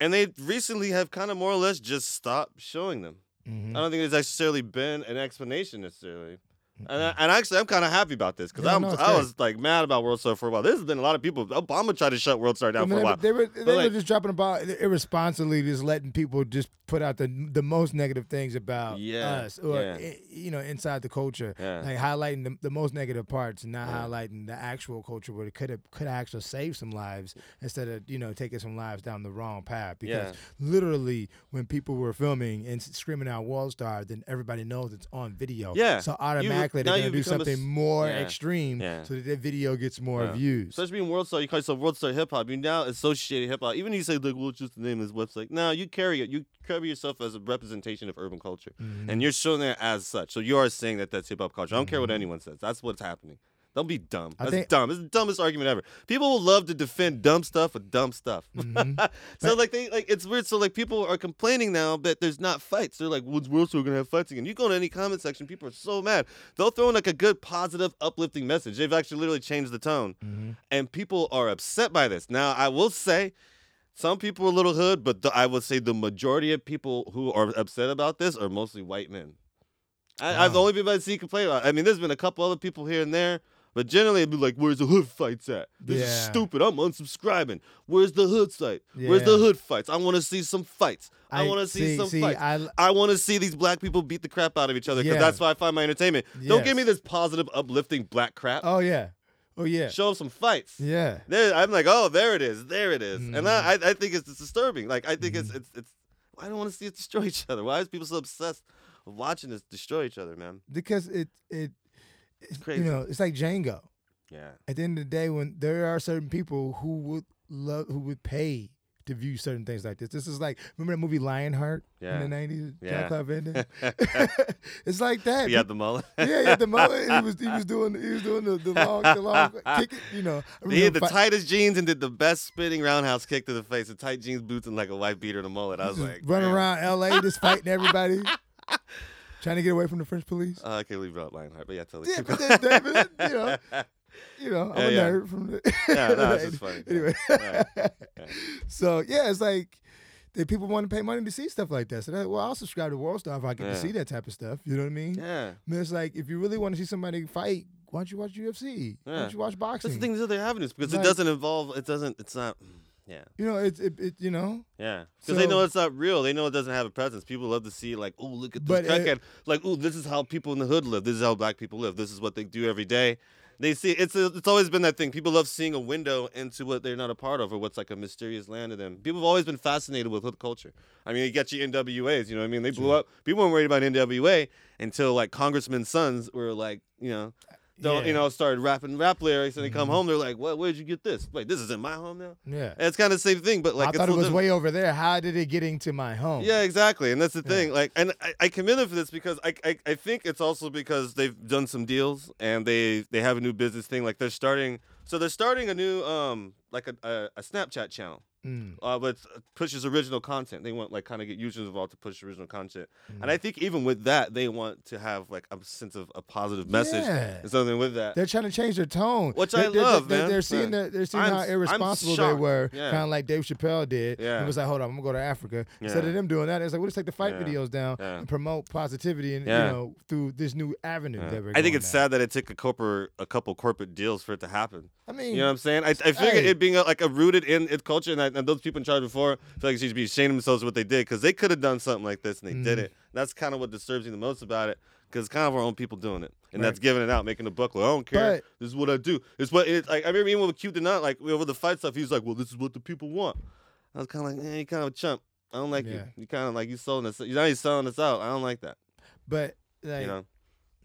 and they recently have kind of more or less just stopped showing them. Mhm. I don't think there's necessarily been an explanation necessarily. And, and actually, I'm kind of happy about this because Yeah, no, I was like mad about World Star for a while. There's been a lot of people. Obama tried to shut World Star down I mean, for a while. They were, they But, were like- just dropping about irresponsibly, just letting people just put out the the most negative things about Yeah, us, or yeah. you know, inside the culture, like highlighting the, the most negative parts, and not highlighting the actual culture where it could have could actually save some lives instead of you know taking some lives down the wrong path. Because literally, when people were filming and screaming out "World Star," then everybody knows it's on video. Yeah. so automatically now they're you gonna do become a something more yeah. extreme, Yeah. so that their video gets more Yeah. views. Especially being World Star, you call yourself World Star Hip Hop. You now associate hip hop. Even if you say, like, well, it's just the name of this website. No, you carry it. You carry yourself as a representation of urban culture. Mm-hmm. And you're showing it as such. So you are saying that that's hip hop culture. I don't care what Mhm. anyone says. That's what's happening. Don't be dumb. That's think- dumb. It's the dumbest argument ever. People will love to defend dumb stuff with dumb stuff. Mm-hmm. so like they like it's weird. So like people are complaining now that there's not fights. They're like, "When's World Star gonna have fights again?" You go to any comment section, people are so mad. They'll throw in like a good, positive, uplifting message. They've actually literally changed the tone, Mm-hmm. and people are upset by this. Now I will say. Some people are a little hood, but the, I would say the majority of people who are upset about this are mostly white men. I, I've the only people I see complain about. I mean, there's been a couple other people here and there, but generally it'd be like, "Where's the hood fights at? This is Yeah. stupid. I'm unsubscribing. Where's the hood site? Where's the Yeah. hood fights? I want to see some fights. I, want to see, some see, fights. I- I, want to see these black people beat the crap out of each other because Yeah. that's why I find my entertainment. Don't give Yes. me this positive, uplifting black crap. Oh yeah. Oh yeah. Show some fights. Yeah. There, I'm like, oh, there it is, there it is, and Mm-hmm. I, I, I think it's, disturbing. Like, I think it's, it's, it's. I don't want to see it destroy each other. Why is people so obsessed with watching us destroy each other, man? Because it it, It's you know it's like Django. Yeah. At the end of the day, when there are certain people who would love who would pay to view certain things like this. This is like remember that movie Lionheart Yeah. in the nineties? Yeah. John Claude it's like that. He had the mullet. yeah, he had the mullet. He was he was doing he was doing the, the long the long kick. You know, He had the fi- tightest jeans and did the best spinning roundhouse kick to the face. The tight jeans, boots, and like a white beater and a mullet. I was just like, running around L.A. just fighting everybody, trying to get away from the French police. Uh, I can't leave out Lionheart, but yeah, totally. Yeah, but then, David, you know, you know, I'm Yeah, a yeah. nerd from the. Yeah, no, it's just funny. Anyway, Yeah, so yeah, it's like that people want to pay money to see stuff like that. So that, well, I'll subscribe to World Star if I get Yeah. to see that type of stuff. You know what I mean? Yeah. Mean, it's like if you really want to see somebody fight, why don't you watch UFC? Why don't you watch boxing? That's the thing. These other avenues because Like- it doesn't involve. It doesn't. It's not. Yeah. You know, it's it, it you know. Yeah, because they know it's not real. They know it doesn't have a presence. People love to see like, oh, look at this crackhead. like, oh, this is how people in the hood live. This is how black people live. This is what they do every day. They see it's a, it's always been that thing. People love seeing a window into what they're not a part of or what's like a mysterious land to them. People have always been fascinated with hood culture. I mean, it gets you get your NWAs. You know what I mean? They blew up. People weren't worried about NWA until like congressmen's sons were like, you know. Don't, Yeah. Mm-hmm. you know, started rapping rap lyrics and they come home, they're like, "What? Where'd you get this? Wait, this is in my home now." Yeah. And it's kind of the same thing, but like I thought it was different. way over there. How did it get into my home? Yeah, exactly, and that's the thing. Like, and I, I commend them for this because I, I I think it's also because they've done some deals and they they have a new business thing. Like they're starting, so they're starting a new um like a a, a Snapchat channel. Mm. Uh, but pushes original content. They want like kind of get users involved to push original content, Mm. and I think even with that, they want to have like a sense of a positive message Yeah. and something with that. They're trying to change their tone, Which They're- I they're, love, they're, man. They're seeing Yeah. that they're seeing I'm how irresponsible they were, Yeah. kind of like Dave Chappelle did. Yeah. It was like, hold on, I'm gonna go to Africa. Instead of them doing that, it's like, we'll just take the fight videos down and promote positivity and you know through this new avenue Yeah. that we're. I think it's down. sad that it took a corporate, a couple corporate deals for it to happen. I mean, you know what I'm saying? I, I figured hey. it being a, like a rooted in its culture, and, I, and those people in charge before feel like they should be ashamed of themselves of what they did because they could have done something like this and they Mm. didn't. That's kind of what disturbs me the most about it because it's kind of our own people doing it, and Right. that's giving it out, making a booklet. I don't care. But- this is what I do. It's what it's like. I remember even with Q O'Denat, like over the fight stuff, he was like, "Well, this is what the people want." I was kind of like, "Eh, you kind of a chump. I don't like Yeah. you. You kind of like you selling us. You know, you selling us out. I don't like that. but like, you know."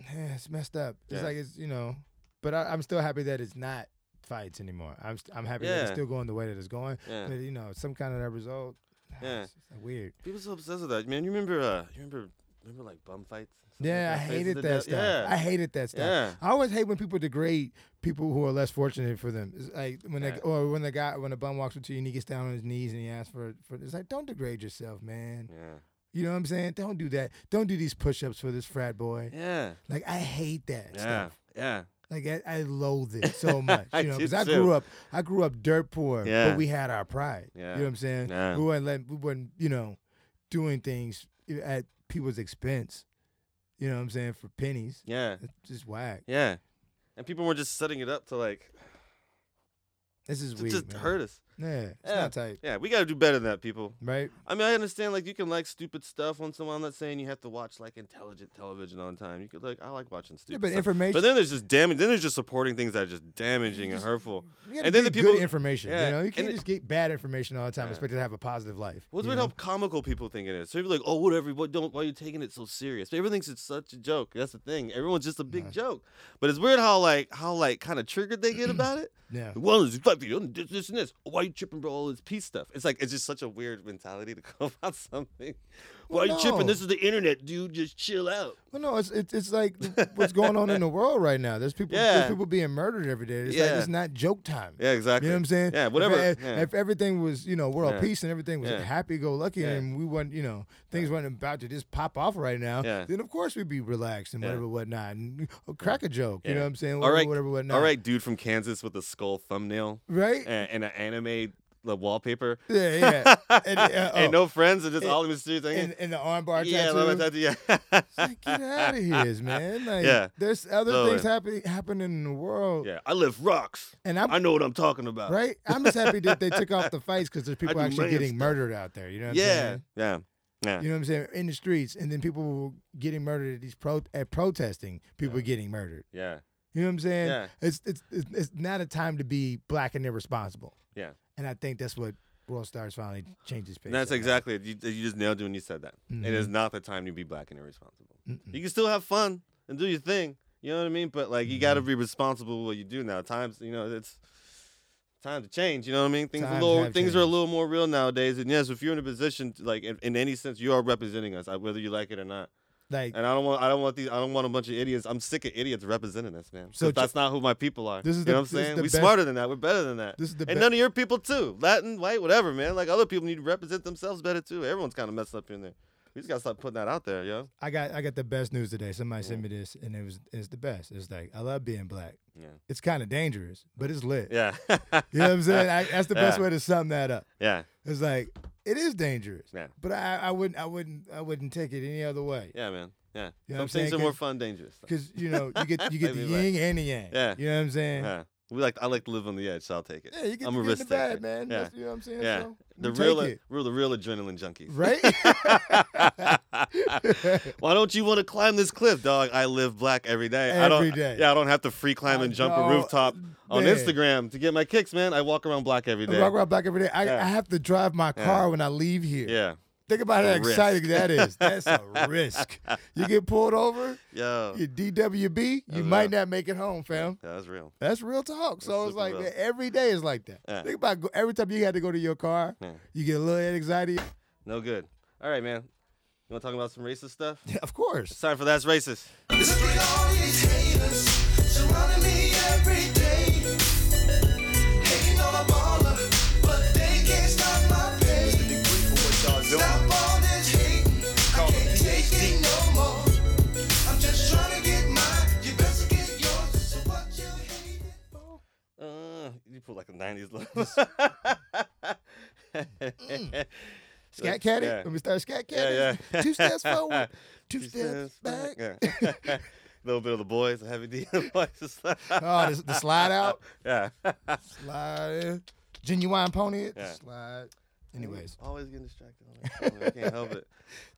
yeah, it's messed up. It's Yeah. like it's you know, but I, I'm still happy that it's not fights anymore. I'm st- I'm happy that it's still going the way that it's going. Yeah. But you know, some kind of that result. Yeah. Weird. People so obsessed with that, man. You remember? Uh, you remember? Remember like bum fights? Yeah, I like? Faces hated that death? stuff. Yeah. I hated that stuff. Yeah. I always hate when people degrade people who are less fortunate for them. It's like when Yeah. they, or when the guy when the bum walks up to you and he gets down on his knees and he asks for for it's like don't degrade yourself, man. Yeah. You know what I'm saying? Don't do that. Don't do these push-ups for this frat boy. Yeah. Like I hate that Yeah. stuff. Yeah. Like I, I loathe it so much. You know, because I too. grew up I grew up dirt poor, Yeah. but we had our pride. Yeah. You know what I'm saying? Yeah. We weren't let, we weren't, you know, doing things at people's expense. You know what I'm saying? For pennies. Yeah. It's just whack. Yeah. And people were just setting it up to like This is weird. just man. hurt us. Yeah, it's Yeah. not tight. Yeah, we got to do better than that, people. Right? I mean, I understand like you can like stupid stuff once in a while. I'm not saying you have to watch like intelligent television all the time. You could like I like watching stupid. but stuff. information- But then there's just damage. Then there's just supporting things that are just damaging and hurtful. And then the people good information. Yeah. You know, you can't and just get bad information all the time and Yeah. expect to have a positive life. What's you weird know? how comical people think it is. So you're like, oh, whatever. What don't? Why are you taking it so serious? But everything's it's such a joke. That's the thing. Everyone's just a big joke. But it's weird how like how like kind of triggered they get about it. Yeah. Well, it's like this, this and this. Why tripping, bro? All this peace stuff. It's like it's just such a weird mentality to come about something. Why Well, you tripping? no. This is the internet, dude. Just chill out. Well, no, it's it's, it's like what's going on in the world right now. There's people, Yeah. there's people being murdered every day. It's like it's not joke time. Yeah, exactly. You know what I'm saying? Yeah, whatever. If, Yeah. if everything was, you know, world Yeah. peace and everything was Yeah. happy go lucky Yeah. and we weren't, you know, things weren't about to just pop off right now, Yeah. then of course we'd be relaxed and Yeah. whatever, whatnot, and crack a joke. You know what I'm saying? All Whatever, right, whatever, whatnot. all right, dude from Kansas with a skull thumbnail, Right? And, and an anime the wallpaper. Yeah, yeah. And, uh, oh. no friends, and just And- all the streets. hanging. and, and the armbar yeah, tattoo. yeah. Like, get out of here, man. Like, Yeah. there's other things happening happening in the world. Yeah, I lift rocks. And I'm, I know what I'm talking about. right? I'm just happy that they took off the fights because there's people actually getting stuff. murdered out there. You know what I'm Yeah, saying? yeah, yeah. You know what I'm saying? In the streets, and then people were getting murdered at these pro at protesting. People getting murdered. Yeah. You know what I'm saying? Yeah. It's, it's it's it's not a time to be black and irresponsible. Yeah. And I think that's what World Stars finally changed his. And that's exactly it. You, you just nailed it when you said that. It is not the time to be black and irresponsible. Mm-mm. You can still have fun and do your thing. You know what I mean? But like, you got Mm-hmm. to be responsible with what you do now. Times, you know, it's time to change. You know what I mean? Things Times a little, things are a little more real nowadays. And yes, if you're in a position, to, like in, in any sense, you are representing us, uh, whether you like it or not. Like And I don't want, I don't want these, I don't want a bunch of idiots. I'm sick of idiots representing us, man. So that's not who my people are. This is you the- know what I'm saying? We best- smarter than that. We're better than that. This is the and none of your people too. Latin, white, whatever, man. Like other people need to represent themselves better too. Everyone's kind of messed up in there. We just gotta stop putting that out there, yo. I got I got the best news today. Somebody sent mm. me this, and it was it's the best. It's like I love being black. Yeah. It's kind of dangerous, but it's lit. Yeah. You know what I'm saying? I, that's the best Yeah. way to sum that up. Yeah. It's like it is dangerous. Yeah. But I, I wouldn't I wouldn't I wouldn't take it any other way. Yeah, man. Yeah. You know Some I'm things saying? are more fun, dangerous. Because you know you get you get the I mean, like- yin and the yang. Yeah. You know what I'm saying? Yeah. We like I like to live on the edge, so I'll take it. Yeah, you get I'm a get in risk the bag, taker. man. Yeah. That's- you know what I'm saying? Yeah. So, the real, it. real, the real adrenaline junkies. Right? Why don't you want to climb this cliff, dog? I live black every day. I don't, Every day. Yeah, I don't have to free climb and jump a rooftop on. Instagram to get my kicks, man. I walk around black every I walk around back every day. I, Yeah. I have to drive my Yeah. car when I leave here. Yeah. Think about how risk. exciting that is. That's a risk. You get pulled over, Yo. you DWB, you That's might real. not make it home, fam. Yeah, that's real. That's real talk. So That's it's like man, real. every day is like that. Yeah. Think about every time you had to go to your car, Yeah. you get a little anxiety. No good. All right, man. You want to talk about some racist stuff? Yeah, of course. It's time for That's Racist. Put like a 90s look. Mm. Scat caddy. Yeah. Let me start scat Yeah, caddy. yeah. Two steps forward, two, Two steps back. Yeah. A little bit of the boys, the heavy D boys. Oh, the, the slide out, Yeah. slide in. Genuine pony Yeah. slide. Anyways, Always getting distracted. I can't help it.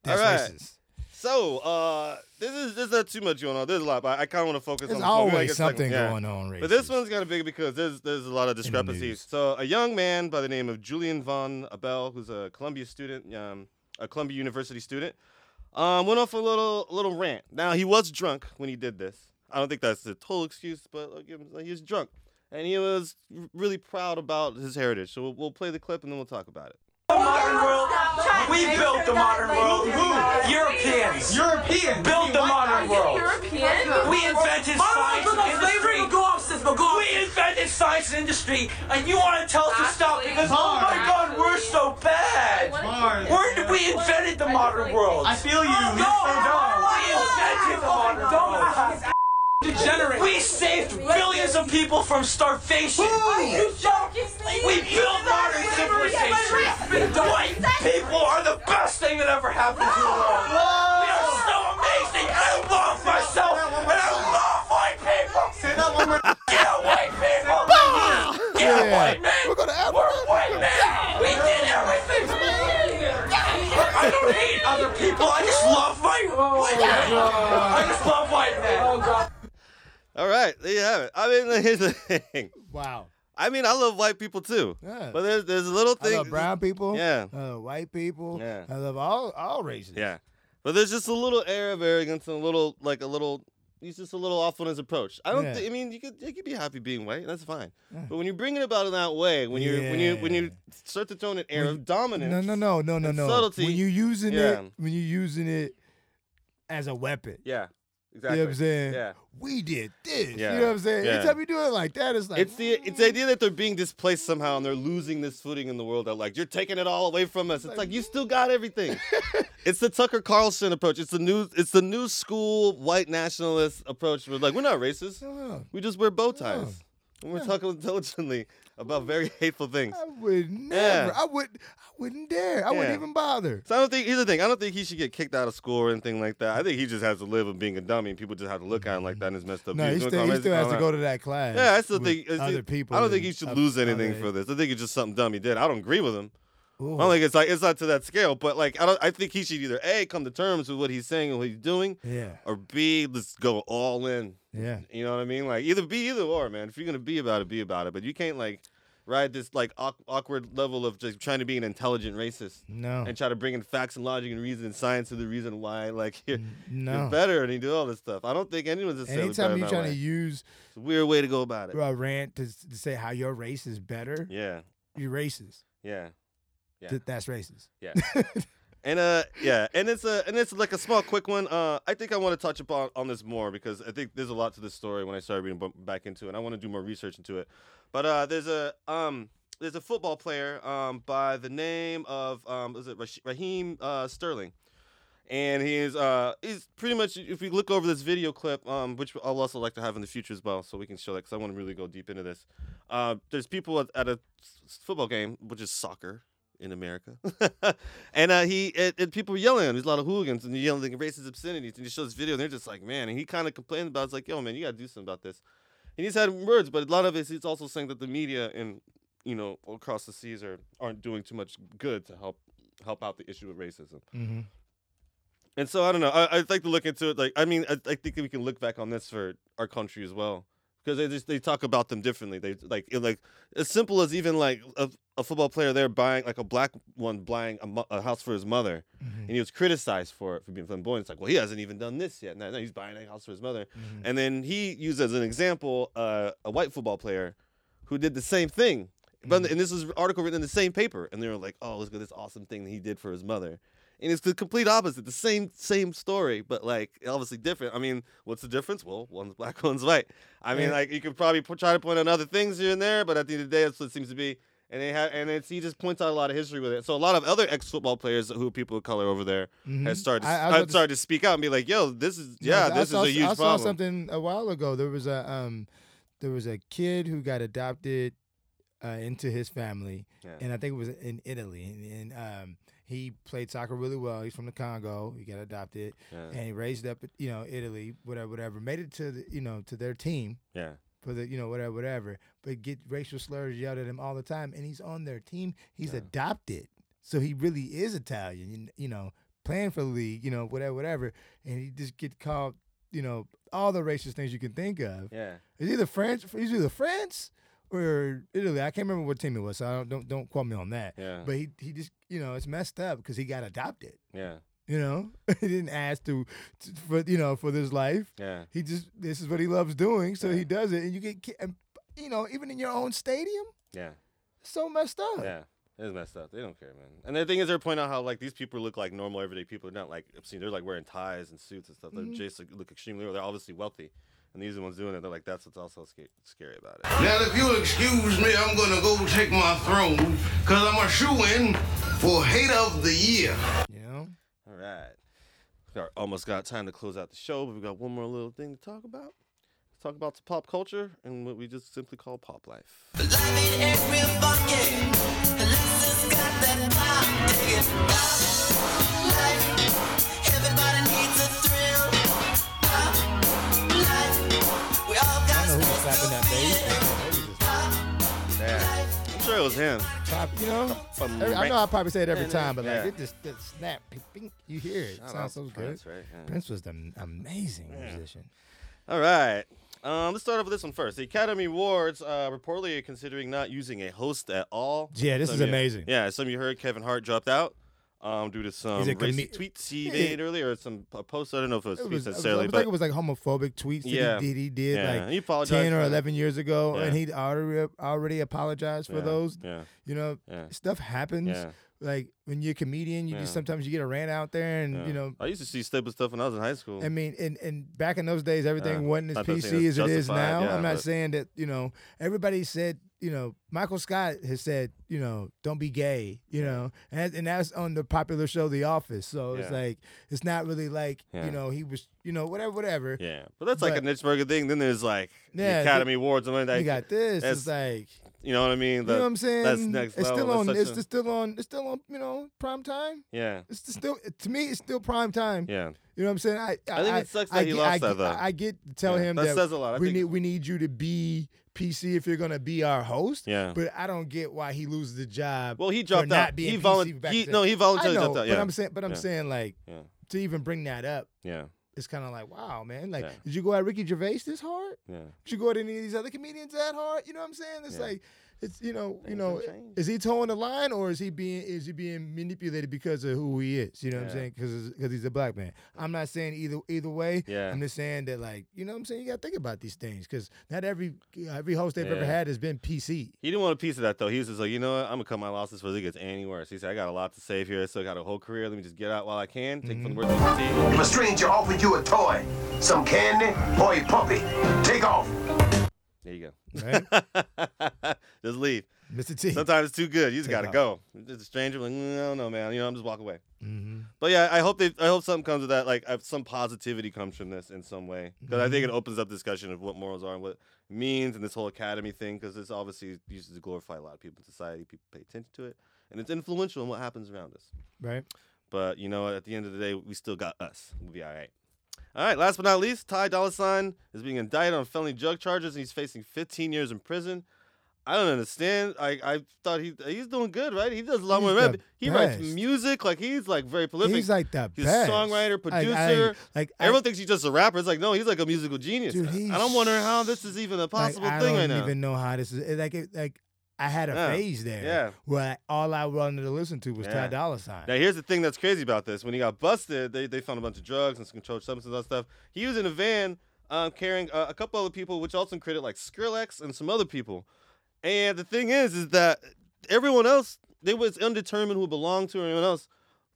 that's All right. racist. So, uh, this is there's not too much going on. There's a lot, but I kind of want to focus There's on. so we might always stuck- something yeah. going on racist. But this one's kind of big because there's there's a lot of discrepancies. So a young man by the name of Julian von Abele, who's a Columbia student, um, a Columbia University student, um, went off a little little rant. Now he was drunk when he did this. I don't think that's a total excuse, but I'll give him, he was drunk, and he was really proud about his heritage. So we'll, we'll play the clip and then we'll talk about it. Modern world. We built the modern world. Who? Europeans. Europeans built the modern world. European? We invented science and industry. Go off, sis, go. We invented science and industry, and you want to tell us to stop because oh my God, we're so bad. Mars. Where did we invented the modern world? I feel you. No, we invented the modern world. Degenerate. We saved billions of people from starvation. We built modern civilization. The white people are the best thing that ever happened to the world. We are so amazing. I love myself, and I love white people. Say that one more. Yeah, white people. Yeah, Yeah. white men. We're gonna have We're white men. We did everything. I don't hate other people. I just love white. white men. I just love white men. All right, there you have it. I mean, here's the thing. Wow. I mean, I love white people too. Yeah. But there's there's a little I thing. love brown people. Yeah. Uh, white people. Yeah. I love all all races. Yeah. But there's just a little air of arrogance and a little like a little he's just a little off on his approach. I don't Yeah. thi- I mean you could you could be happy being white, that's fine. Yeah. But when you bring it about in that way, when you when you when you start to tone an air When of dominance. No, no, no, no, no, no. Subtlety. When you're using yeah. it, when you're using it as a weapon. Yeah. You Exactly. know what I'm saying? Yeah. We did this. Yeah. You know what I'm saying? Yeah. Anytime you do it like that, it's like It's the it's the mm. idea that they're being displaced somehow and they're losing this footing in the world. That like you're taking it all away from us. It's like you still got everything. it's the Tucker Carlson approach. It's the new it's the new school white nationalist approach. We're like we're not racist. No. We just wear bow ties. When we're talking intelligently about very hateful things. I would never. Yeah. I would. I wouldn't dare. I wouldn't even bother. So I don't think here's the thing. I don't think he should get kicked out of school or anything like that. I think he just has to live with being a dummy. and People just have to look at him like that and it's messed up. No, he still, he still has to go to that class. Yeah, I still think other people. I don't think he should lose anything other- for this. I think it's just something dumb he did. I don't agree with him. Ooh. I don't think it's like it's not to that scale, but like I don't. I think he should either a come to terms with what he's saying and what he's doing, Yeah. or b let's go all in. Yeah. You know what I mean? Like either be either or, man. If you're gonna be about it, be about it. But you can't like ride this like awk- awkward level of just trying to be an intelligent racist. No. And try to bring in facts and logic and reason and science to the reason why like you're, no. you're better and you do all this stuff. I don't think anyone's necessarily Anytime you're trying way. to use It's a weird way to go about it. a rant to, to say how your race is better, Yeah. you're racist. Yeah. Yeah. Th- that's racist. Yeah. and uh yeah, and it's a and it's like a small quick one. Uh I think I want to touch upon on this more because I think there's a lot to this story when I started reading back into it. And I want to do more research into it. But uh there's a um there's a football player um by the name of um is it Raheem uh Sterling. And he is uh he's pretty much if we look over this video clip um which I'll also like to have in the future as well so we can show that cuz I want to really go deep into this. Uh there's people at, at a football game which is soccer in America. and uh, he and, and people were yelling at him. There's a lot of hooligans and yelling like racist obscenities. And he shows this video and they're just like, man. And he kind of complained about. it. It's like, yo, man, you got to do something about this. And he's had words, but a lot of it, he's also saying that the media and you know across the seas are aren't doing too much good to help help out the issue of racism. Mm-hmm. And so I don't know. I, I'd like to look into it. Like, I mean, I, I think we can look back on this for our country as well, because they just they talk about them differently. They like it, like as simple as even like a, a football player there buying like a black one buying a, mo- a house for his mother, mm-hmm. and he was criticized for it for being flamboyant. It's like, well, he hasn't even done this yet. No, no, he's buying a house for his mother, mm-hmm. and then he used as an example uh, a white football player who did the same thing. But mm-hmm. and this is an article written in the same paper, and they were like, "Oh, look at this awesome thing that he did for his mother." And it's the complete opposite, the same same story, but like obviously different. I mean, what's the difference? Well, one's black, one's white. I mean, like you could probably try to point out other things here and there, but at the end of the day, that's what it seems to be. And they have, and it's, he just points out a lot of history with it. So a lot of other ex football players who are people of color over there Mhm. has started to, I- I have to- started to speak out and be like, "Yo, this is yeah, I this saw, is a huge I saw something a while ago. There was a um, there was a kid who got adopted uh, into his family, Yeah. and I think it was in Italy. And, and um, he played soccer really well. He's from the Congo. He got adopted, Yeah. and he raised up, you know, Italy, whatever, whatever. Made it to the, you know, to their team Yeah. for the, you know, whatever, whatever. But get racial slurs yelled at him all the time, and he's on their team. He's adopted, so he really is Italian. You, know, playing for the league, you know, whatever, whatever, and he just get called, you know, all the racist things you can think of. Yeah. It's either France, he's either France or Italy. I can't remember what team it was, so I don't don't, don't quote me on that. Yeah. But he he just you know it's messed up because he got adopted. Yeah. You know, he didn't ask to, to for you know for this life. Yeah. He just this is what he loves doing, so he does it, and you get and you know even in your own stadium, Yeah. so messed up. Yeah. It's messed up. They don't care, man. And the thing is, they're pointing out how like these people look like normal everyday people. They're not like obscene. They're like wearing ties and suits and stuff. They Mhm. just like, look extremely. They're obviously wealthy, and these are the ones doing it. They're like that's what's also sca- scary about it. Now, if you'll excuse me, I'm gonna go take my throne, cause I'm a shoe-in for hate of the year. You know? All right. We got, almost got time to close out the show, but we got one more little thing to talk about. Let's talk about the pop culture and what we just simply call pop life. I know who was slapping that bass. Yeah. I'm sure it was him. Pop, you know, From every- I know I probably say it every time, but like yeah. it just that snap, ping, ping, you hear it. Shout Sounds so to good. Prince, right? Yeah. Prince was an amazing musician. All right. Um, let's start off with this one first. The Academy Awards uh, reportedly are considering not using a host at all. Yeah, this Some is you- amazing. Yeah, some you heard Kevin Hart dropped out um, due to some racist comi- tweets he Yeah. made earlier, or some a post. I don't know if it was It was, I necessarily, think but it was like homophobic tweets that Yeah. he did. He did Yeah, like he apologized ten or eleven years ago, Yeah. and he already already apologized for those. yeah, You know, stuff happens. Like when you're a comedian, you Yeah. just sometimes you get a rant out there, and Yeah. you know. I used to see stupid stuff when I was in high school. I mean, and, and back in those days, everything Yeah. wasn't as Not PC as it is now. I'm not but- saying that you know everybody said you know Michael Scott has said you know don't be gay, you know, and and that's on the popular show The Office. So it's like it's not really like you know he was you know whatever whatever. Yeah, but that's like a niche burger thing. Then there's like the Academy Awards and like you got this. It's like you know what I mean. you know what I'm saying. That's next it's level. still on. It's a- still on. It's still on. You know, prime time. yeah, It's still to me. It's still prime time. yeah. You know what I'm saying? I I think it sucks that he get- lost I, that, get- though. I get to tell Yeah, him that that, says a lot. I we think- need we need you to be PC if you're gonna be our host. Yeah. But I don't get why he loses the job. Well, he dropped out. He PC volun- back he- no, he voluntarily dropped out, Yeah. But. I'm saying, but I'm Yeah. saying like Yeah. to even bring that up. Yeah. It's kind of like, wow, man. Like, Yeah. did you go at Ricky Gervais this hard? Yeah. Did you go at any of these other comedians that hard? You know what I'm saying? It's Yeah. like, it's you know, you know, is he towing the line or is he being is he being manipulated because of who he is? You know what I'm saying? Because because he's a black man. I'm not saying either either way. Yeah. I'm just saying that like you know what I'm saying. You got to think about these things because not every every host they've ever had has been PC. He didn't want a piece of that though. He was just like, you know what? I'm gonna cut my losses before it gets any worse. He said, I got a lot to save here. I still got a whole career. Let me just get out while I can. Take from the words of the team. If a stranger offered you a toy, some candy, or a puppy, take off. There you go. Right? just leave. Mr. T. Sometimes it's too good. You just gotta off. go. It's a stranger, like, no, no, man. You know, I'm just walk away. Mm-hmm. But yeah, I hope they. I hope something comes of that. Like some positivity comes from this in some way, because I think Mm-hmm. it opens up discussion of what morals are and what it means, and this whole academy thing. Because this obviously uses to glorify a lot of people in society. People pay attention to it, and it's influential in what happens around us. Right. But you know, at the end of the day, we still got us. We'll be all right. All right. Last but not least, Ty Dolla Sign is being indicted on felony drug charges, and he's facing 15 years in prison. I don't understand. I, I thought he he's doing good, right? He does a lot He's more. rap. He writes music, like he's like very prolific. He's like the He's best. a songwriter, Like, I- producer. like, I- everyone thinks he's just a rapper. It's like no, he's like a musical genius. Dude, and he's- I'm wondering how this is even a possible like, I don't even know how this is. Like it, like I had a Yeah. phase there. Yeah. Where I, all I wanted to listen to was Yeah. Ty Dolla Sign. Now here's the thing that's crazy about this. When he got busted, they, they found a bunch of drugs and some controlled substances and stuff. He was in a van um, carrying uh, a couple other people, which also included like Skrillex and some other people. And the thing is, is that everyone else, they was undetermined who belonged to anyone else.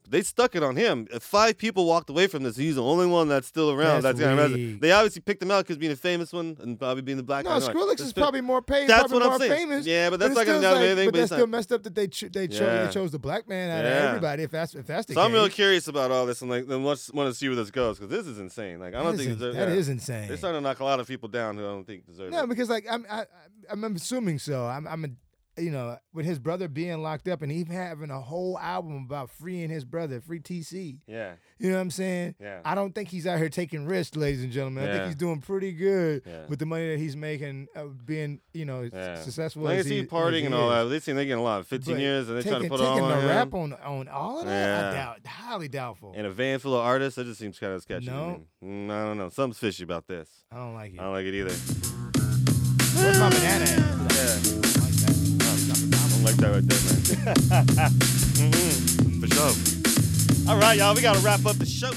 They stuck it on him. If five people walked away from this, he's the only one that's still around. That's That's, gonna arrest him. weak. They obviously picked him out because being a famous one and probably being the black No, guy. Skrillex is probably more paid. That's probably what I'm saying. famous. Yeah, but that's it's not gonna still like, anything. But But that's still messed up that they cho- they, cho- Yeah. they chose the black man out Yeah. of everybody. If that's if that's the So I'm real curious about all this, and like, then want to see where this goes because this is insane. Like, I don't is think in- deserve- that yeah. is insane. They're starting to knock a lot of people down who I don't think deserve No, it. because like I'm I, I- I'm assuming so. I'm I'm a you know with his brother being locked up and even having a whole album about freeing his brother, free TC. Yeah. You know what I'm saying? Yeah. I don't think he's out here taking risks, ladies and gentlemen. I think he's doing pretty good Yeah. with the money that he's making, uh, being you know Yeah. successful. I see he, partying he and all that. They seem they're getting a lot 15 But years and they're trying to taking- put it all taking on the him. rap on on all of that. I doubt, highly doubtful. In a van full of artists, that just seems kind of sketchy. No. me. Mm, I don't know. Something's fishy about this. I don't like it. I don't like it either. What's my banana? at? Yeah. Like that right there, man. mm For sure. All right, y'all. We got to wrap up the show.